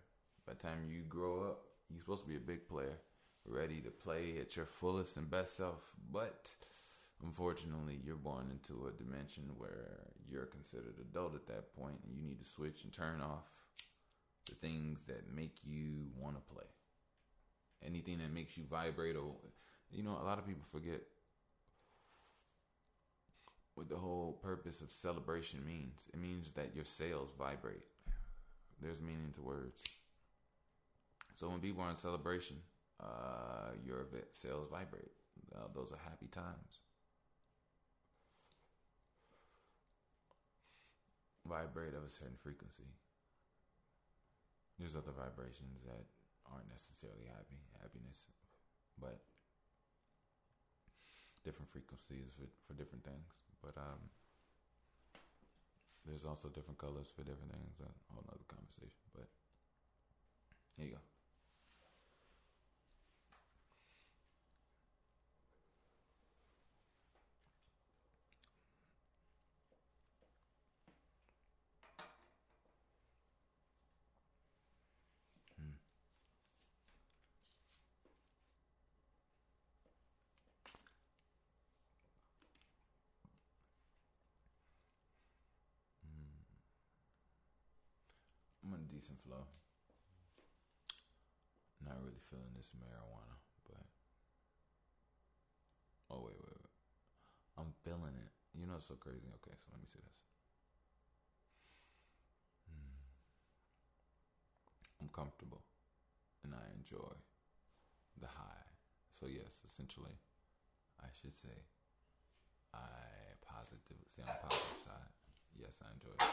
By the time you grow up, you're supposed to be a big player, ready to play at your fullest and best self. But unfortunately, you're born into a dimension where you're considered adult at that point and you need to switch and turn off the things that make you want to play. Anything that makes you vibrate or you know, a lot of people forget what the whole purpose of celebration means. It means that your sales vibrate. There's meaning to words. So when people are in celebration, uh, your sales vibrate. Uh, those are happy times. Vibrate of a certain frequency. There's other vibrations that aren't necessarily happy, happiness, but different frequencies for, for different things. But um, there's also different colors for different things. A whole nother conversation. But there you go. Decent flow. Not really feeling this marijuana, but oh wait, wait, wait. I'm feeling it. You know, it's so crazy. Okay, so let me see this. Hmm. I'm comfortable, and I enjoy the high. So yes, essentially, I should say I positively say on the positive side. Yes, I enjoy it,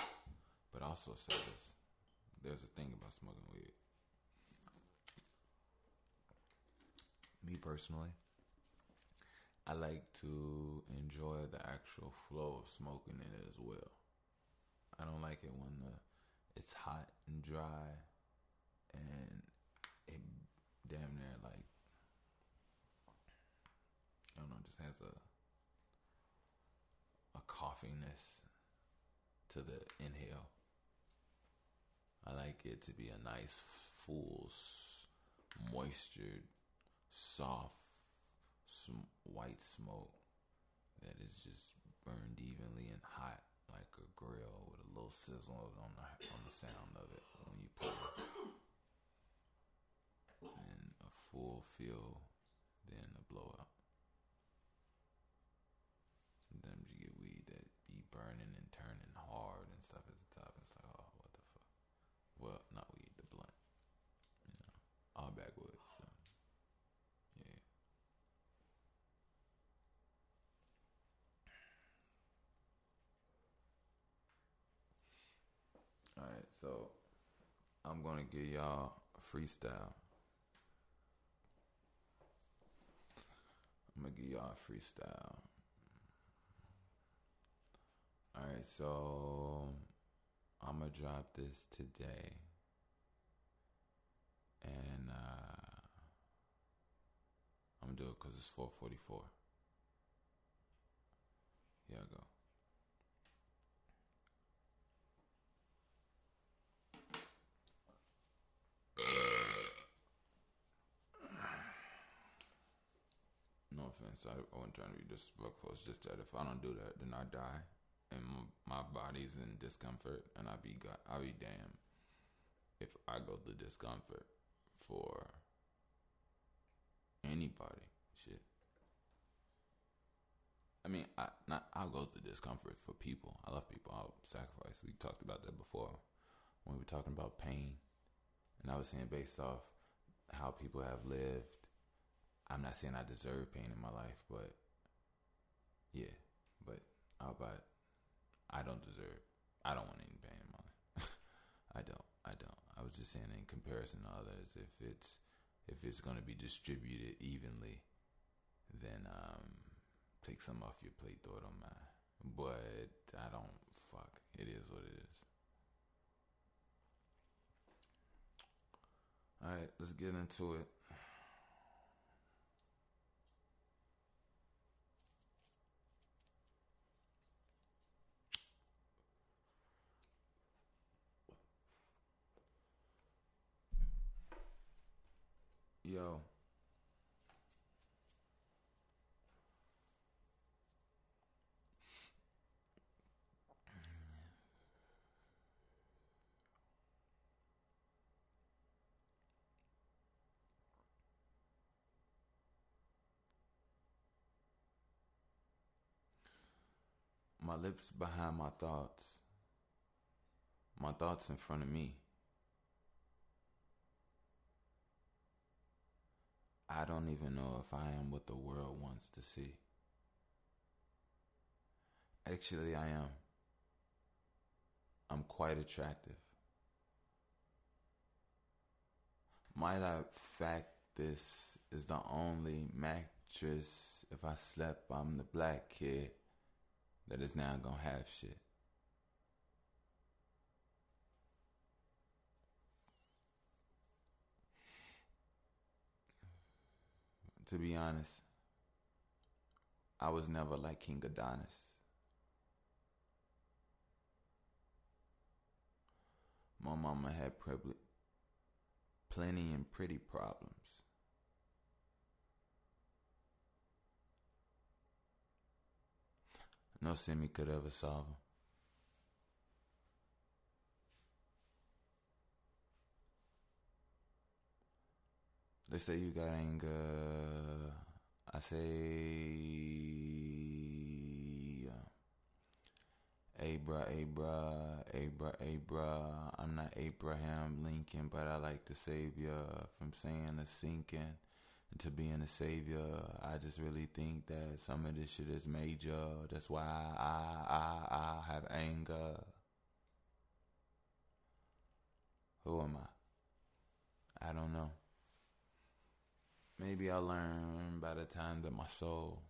but also say this: there's a thing about smoking weed. Me personally, I like to enjoy the actual flow of smoking it as well. I don't like it when the it's hot and dry and it damn near like I don't know, just has a a coughiness to the inhale. I like it to be a nice, full, moistured, soft, some white smoke that is just burned evenly and hot like a grill with a little sizzle on the on the sound of it when you it. And a full feel, then a blowout. Sometimes you get weed that be burning and turning hard and stuff at the top. It's like, oh, what the fuck? Well, not weed, the blunt. You know, all backwoods. So, yeah. All right, so I'm gonna give y'all a freestyle. I'm gonna give y'all a freestyle. All right, so I'm gonna drop this today, and uh, I'm gonna do it because it's 4:44. Here I go. *sighs* No offense, I, I wasn't trying to be disrespectful. It's just that if I don't do that, then I die and my, body's in discomfort, and I be I be damn if I go through discomfort for anybody. Shit. I mean, I not I'll go through discomfort for people. I love people. I'll sacrifice. We talked about that before when we were talking about pain, and I was saying based off how people have lived. I'm not saying I deserve pain in my life, but yeah, but how about I don't deserve. I don't want any pain in my life. *laughs* I don't. I don't. I was just saying in comparison to others, if it's if it's going to be distributed evenly, then um, take some off your plate, throw it on mine. But I don't. Fuck. It is what it is. All right, let's get into it. Yo. My lips behind my thoughts. My thoughts in front of me. I don't even know if I am what the world wants to see. Actually, I am. I'm quite attractive. Might I fact this is the only mattress if I slept, I'm the black kid that is now gonna have shit. to be honest, I was never like King Adonis. My mama had probably plenty and pretty problems. No semi could ever solve them. They say you got anger. I say, Abra, Abra, Abra, Abra. I'm not Abraham Lincoln, but I like to save you from saying the sinking to being a savior. I just really think that some of this shit is major. That's why I, I, I have anger. Who am I? I don't know. Maybe I'll learn by the time that my soul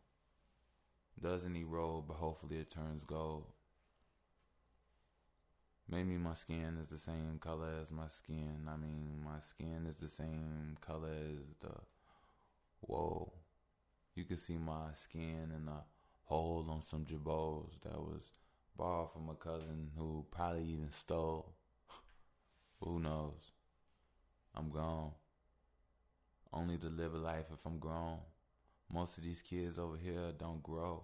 doesn't erode, but hopefully it turns gold. Maybe my skin is the same color as my skin. I mean, my skin is the same color as the. Whoa. You can see my skin and a hole on some jabots that was borrowed from a cousin who probably even stole. *sighs* Who knows? I'm gone. Only to live a life if I'm grown. Most of these kids over here don't grow,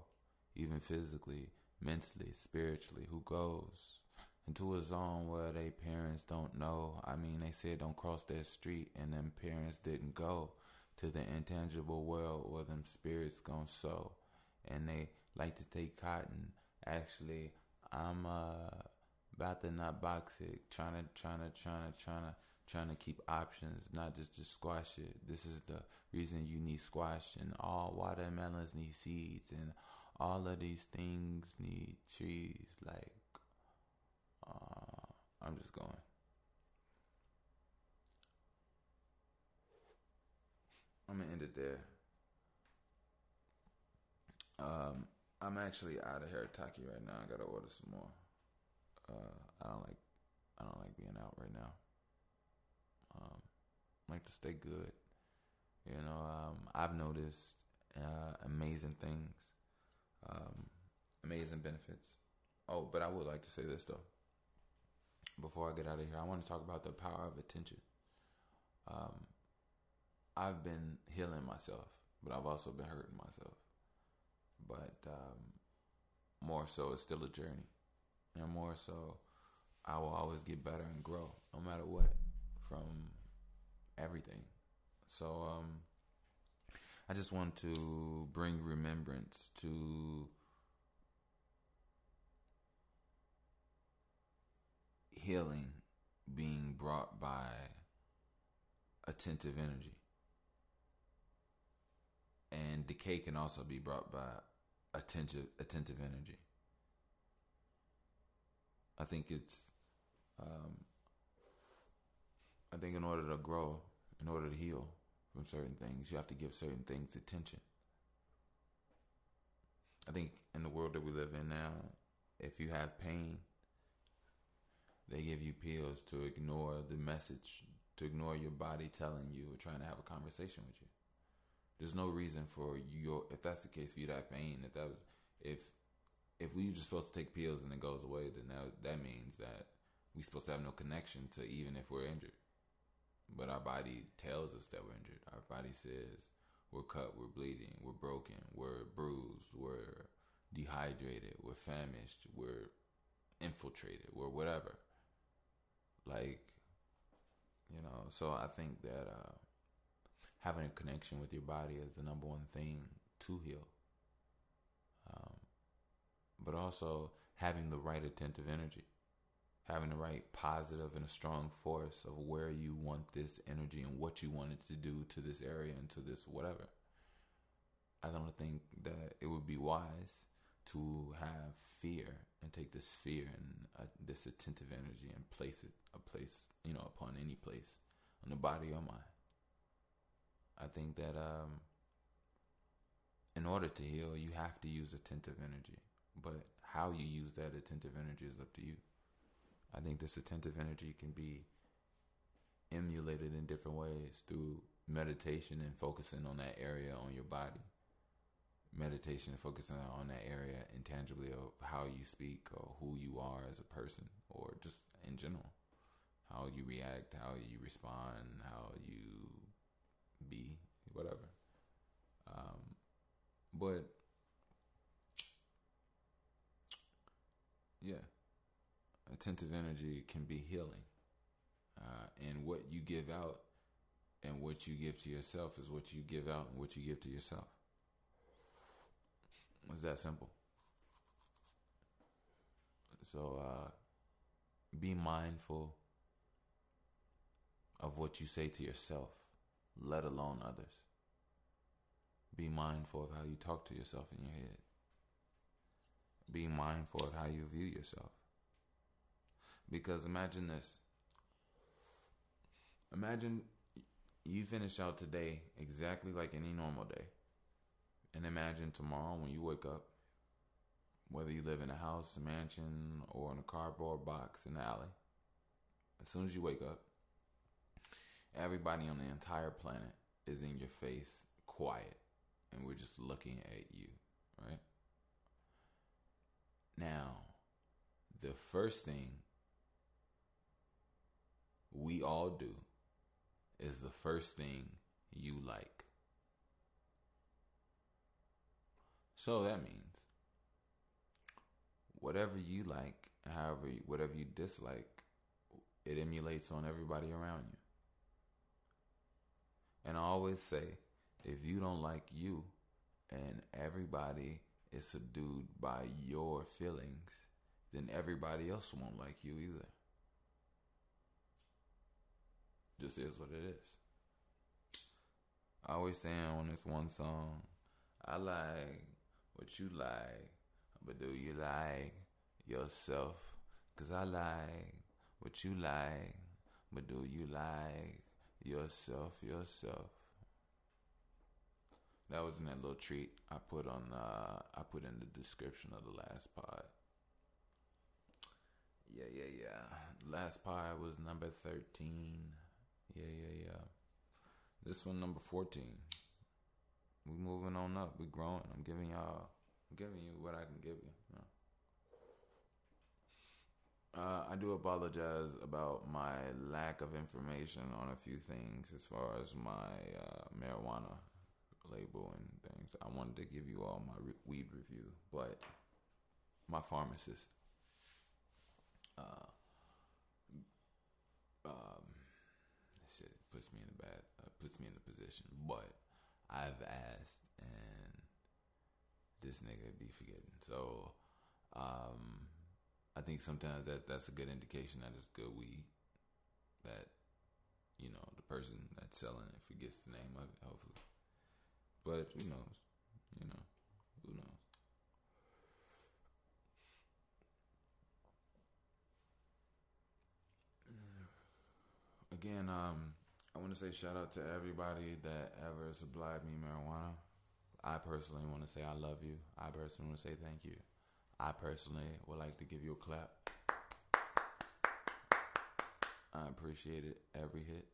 even physically, mentally, spiritually. Who goes into a zone where they parents don't know? I mean, they said don't cross that street, and them parents didn't go to the intangible world where them spirits gonna sow, and they like to take cotton. Actually, I'm uh about to not box it, trying to, trying to, trying to, trying to trying to keep options, not just just squash it. This is the reason you need squash, and all watermelons need seeds, and all of these things need trees. Like, uh, I'm just going. I'm gonna end it there. Um, I'm actually out of Haritaki right now. I gotta order some more. Uh, I don't like, I don't like being out right now. Um, like to stay good. You know, um, I've noticed uh, amazing things, um, amazing benefits. Oh, but I would like to say this though. Before I get out of here, I want to talk about the power of attention. Um, I've been healing myself, but I've also been hurting myself. But um, more so, it's still a journey, and more so, I will always get better and grow, no matter what from everything. So um, I just want to bring remembrance to healing being brought by attentive energy. And decay can also be brought by attentive attentive energy. I think it's um, I think in order to grow, in order to heal from certain things, you have to give certain things attention. I think in the world that we live in now, if you have pain, they give you pills to ignore the message, to ignore your body telling you or trying to have a conversation with you. There's no reason for your if that's the case for you to have pain, if that was if if we just supposed to take pills and it goes away, then that that means that we're supposed to have no connection to even if we're injured. But our body tells us that we're injured. Our body says we're cut, we're bleeding, we're broken, we're bruised, we're dehydrated, we're famished, we're infiltrated, we're whatever. Like, you know, so I think that uh, having a connection with your body is the number one thing to heal. Um, but also having the right attentive energy having the right positive and a strong force of where you want this energy and what you want it to do to this area and to this whatever. I don't think that it would be wise to have fear and take this fear and uh, this attentive energy and place it a place you know upon any place on the body or mind. I think that um, in order to heal, you have to use attentive energy, but how you use that attentive energy is up to you. I think this attentive energy can be emulated in different ways through meditation and focusing on that area on your body. Meditation and focusing on that area intangibly of how you speak or who you are as a person or just in general. How you react, how you respond, how you be, whatever. Um, but yeah attentive energy can be healing. Uh, and what you give out And what you give to yourself is what you give out and what you give to yourself. It's that simple. So uh, be mindful of what you say to yourself, let alone others. Be mindful of how you talk to yourself in your head. Be mindful of how you view yourself. Because imagine this. Imagine you finish out today exactly like any normal day. And imagine tomorrow when you wake up, whether you live in a house, a mansion, or in a cardboard box in the alley, as soon as you wake up, everybody on the entire planet is in your face, quiet, and we're just looking at you, right? Now, the first thing we all do is the first thing you like. So that means whatever you like, however, whatever you dislike, it emulates on everybody around you. And I always say, if you don't like you and everybody is subdued by your feelings, then everybody else won't like you either. Just is what it is. I always saying on this one song, I like what you like, but do you like yourself? Cause I like what you like, but do you like yourself, yourself? That was in that little treat I put on. Uh, I put in the description of the last pod. Yeah, yeah, yeah. Last pod was number thirteen. Yeah, yeah, yeah. This one number fourteen. We moving on up. We growing. I'm giving y'all. I'm giving you what I can give you. Uh, I do apologize about my lack of information on a few things as far as my uh, marijuana label and things. I wanted to give you all my re- weed review, but my pharmacist uh, um, shit puts me in a bad uh, puts me in a position. But I've asked, and this nigga be forgetting. So um, I think sometimes that that's a good indication that it's good weed. That you know the person that's selling it forgets the name of it. Hopefully. But who knows? You know, who knows? *sighs* Again, um, I want to say shout out to everybody that ever supplied me marijuana. I personally want to say I love you. I personally want to say thank you. I personally would like to give you a clap. I appreciate it every hit.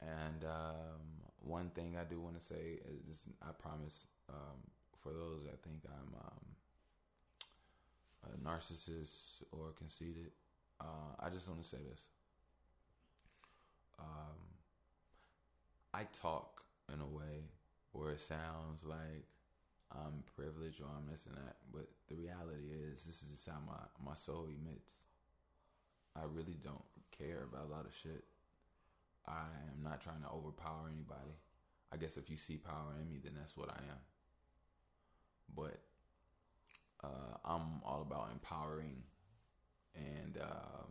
And um, one thing I do want to say is, I promise, um, for those that think I'm um, a narcissist or conceited, uh, I just want to say this. Um, I talk in a way where it sounds like I'm privileged or I'm this and that, but the reality is, this is just how my, my soul emits. I really don't care about a lot of shit. I am not trying to overpower anybody. I guess if you see power in me, then that's what I am. But uh, I'm all about empowering, and um,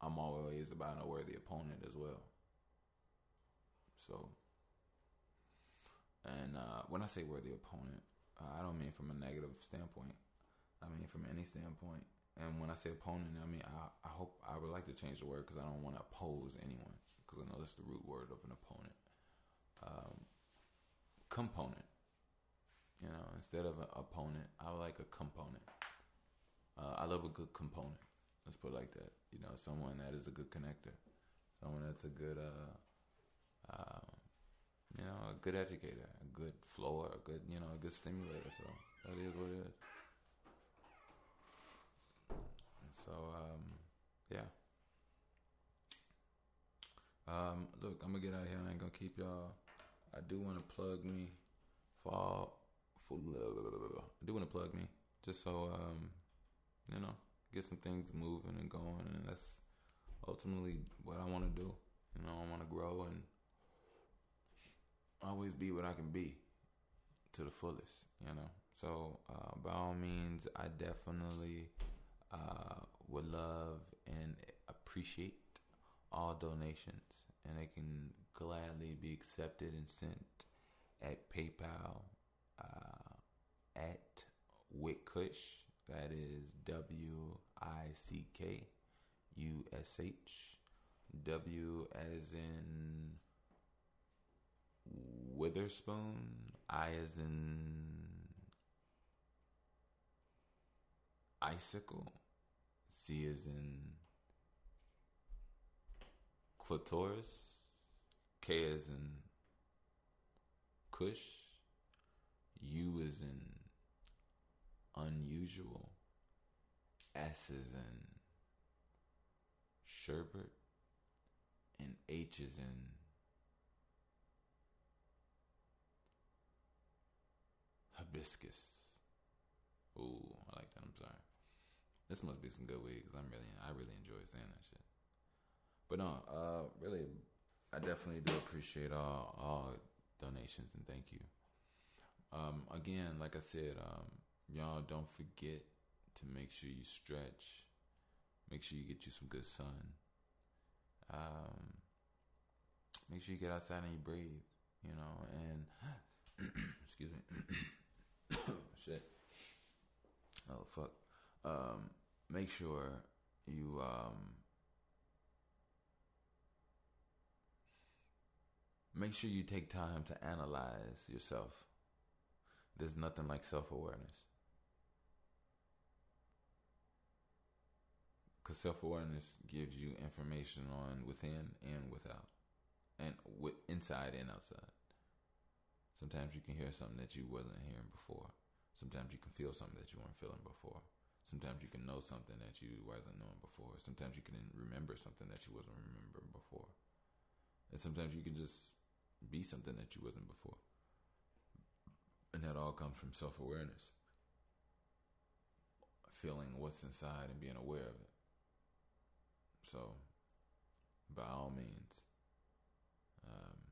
I'm always about a worthy opponent as well. So, and uh, when I say worthy opponent, uh, I don't mean from a negative standpoint. I mean from any standpoint. And when I say opponent, I mean I, I hope I would like to change the word because I don't want to oppose anyone because I know that's the root word of an opponent. Um, component. You know, instead of an opponent, I like a component. Uh, I love a good component. Let's put it like that. You know, someone that is a good connector, someone that's a good, uh, uh, you know, a good educator, a good floor, a good, you know, a good stimulator. So that is what it is. So, um, yeah. Um, look, I'm gonna get out of here. I ain't gonna keep y'all. I do want to plug me for, for I do want to plug me just so um, you know, get some things moving and going, and that's ultimately what I want to do. You know, I want to grow and always be what I can be to the fullest. You know, so uh, by all means, I definitely uh, would love and appreciate all donations, and they can gladly be accepted and sent at PayPal uh, at Wickush. That is W I C K U S H. W as in Witherspoon. I as in icicle. C as in clitoris. K as in Kush. U is in unusual. S is in sherbet. And H is in hibiscus. Ooh, I like that. I'm sorry. This must be some good wigs. I'm really, I really enjoy saying that shit. But no, uh, really, I definitely do appreciate all all donations and thank you. Um, again, like I said, um, y'all don't forget to make sure you stretch. Make sure you get you some good sun. Um, make sure you get outside and you breathe. You know, and *clears throat* excuse me, *clears throat* *coughs* shit. Oh fuck. Um, make sure you um make sure you take time to analyze yourself. There's nothing like self awareness. Because self awareness gives you information on within and without, and with inside and outside. Sometimes you can hear something that you wasn't hearing before. Sometimes you can feel something that you weren't feeling before. Sometimes you can know something that you wasn't knowing before. Sometimes you can remember something that you wasn't remembering before. And sometimes you can just be something that you wasn't before. And that all comes from self awareness. Feeling what's inside and being aware of it. So, by all means, um,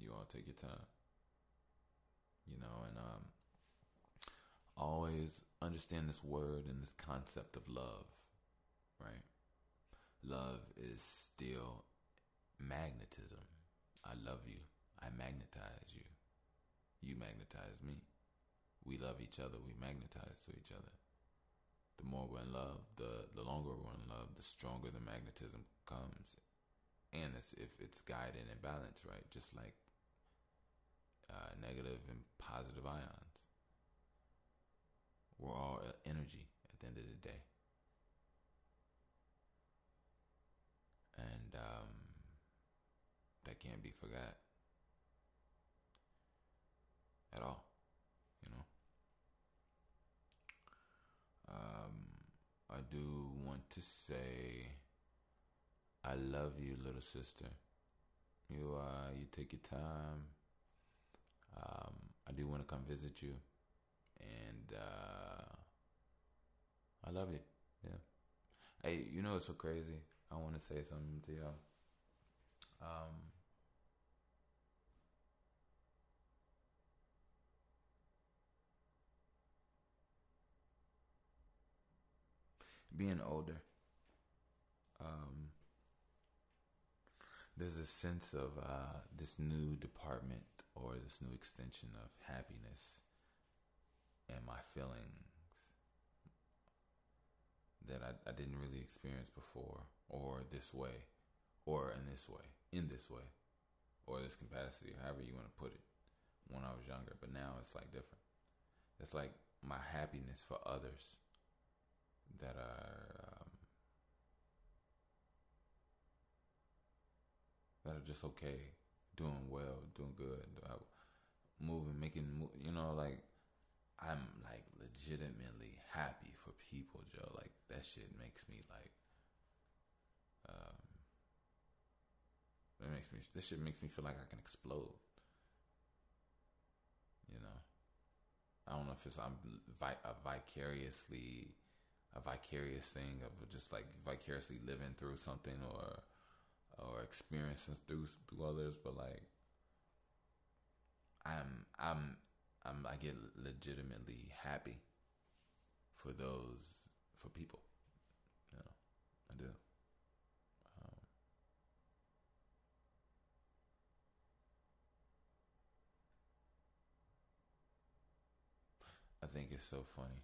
you all take your time. You know, and um, always understand this word and this concept of love, right? Love is still magnetism. I love you. I magnetize you. You magnetize me. We love each other. We magnetize to each other. The more we're in love, the the longer we're in love, the stronger the magnetism comes, and it's, if it's guided and balanced, right? Just like uh, negative and positive ions. We're all energy at the end of the day. And um, that can't be forgot at all, you know. Um, I do want to say I love you, little sister. You uh, you take your time. Um, I do want to come visit you, and uh, I love you. Yeah. Hey, you know what's so crazy? I want to say something to y'all. Um, being older, um, there's a sense of uh, this new department or this new extension of happiness and my feelings that I, I didn't really experience before or this way or in this way in this way or this capacity however you want to put it when I was younger. But now it's like different. It's like my happiness for others that are um, that are just okay doing well doing good uh, moving making you know like I'm like legitimately happy for people, Joe. Like that shit makes me like, um, makes me. This shit makes me feel like I can explode. You know, I don't know if it's I'm vi- a vicariously, a vicarious thing of just like vicariously living through something or or experiences through through others, but like I'm I'm I'm I get legitimately happy for those for people. You know, I do. Um, I think it's so funny,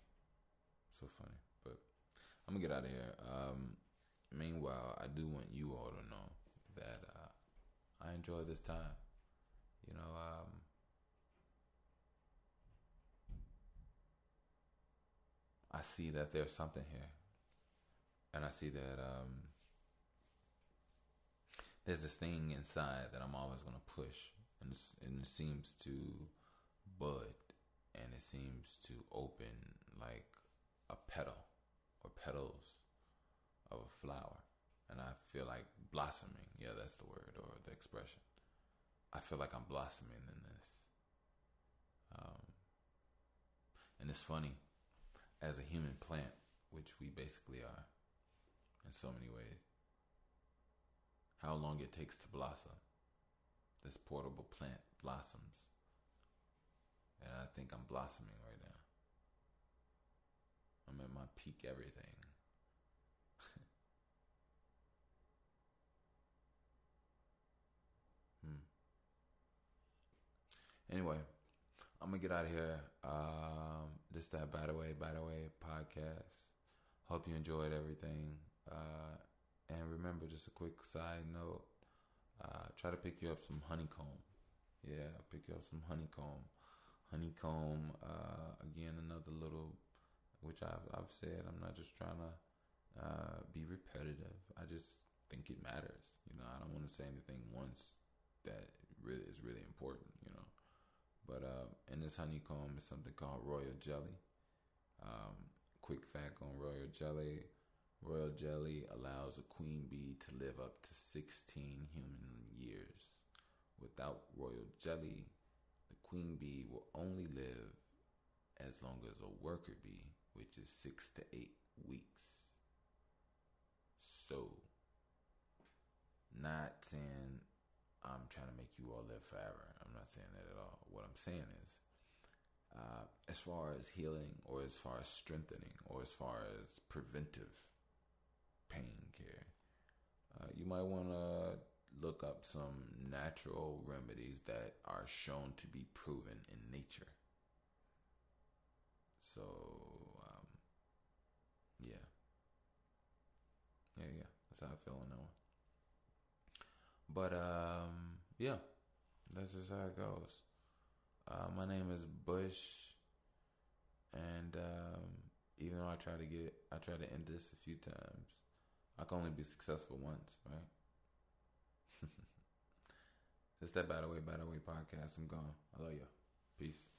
so funny. But I'm gonna get out of here. Um, meanwhile, I do want you all to know that uh, I enjoy this time. You know, um, I see that there's something here, and I see that um, there's this thing inside that I'm always gonna push, and, and it seems to bud, and it seems to open like a petal or petals of a flower, and I feel like blossoming. Yeah, that's the word or the expression. I feel like I'm blossoming in this. Um, and it's funny as a human plant, which we basically are in so many ways. How long it takes to blossom. This portable plant blossoms. And I think I'm blossoming right now. I'm at my peak everything. hmm. Anyway, I'm gonna get out of here. Um, this that by the way, by the way podcast. Hope you enjoyed everything. Uh, and remember, just a quick side note: uh, try to pick you up some honeycomb. Yeah, pick you up some honeycomb. Honeycomb. Uh, again, another little, which I've I've said. I'm not just trying to uh, be repetitive. I just think it matters. You know, I don't want to say anything once that really is really important. You know. But uh, in this honeycomb is something called royal jelly. Um, quick fact on royal jelly royal jelly allows a queen bee to live up to 16 human years. Without royal jelly, the queen bee will only live as long as a worker bee, which is six to eight weeks. So, not saying I'm trying to make you all live forever. I'm not saying that at all. What I'm saying is, uh, as far as healing, or as far as strengthening, or as far as preventive pain care, uh, you might want to look up some natural remedies that are shown to be proven in nature. So, um, yeah. Yeah, yeah. That's how I feel on that one. But um, yeah, that's just how it goes. Uh, my name is Bush, and um, even though I try to get, I try to end this a few times. I can only be successful once, right? *laughs* Just that by the way, by the way podcast. I'm gone. I love you. Peace.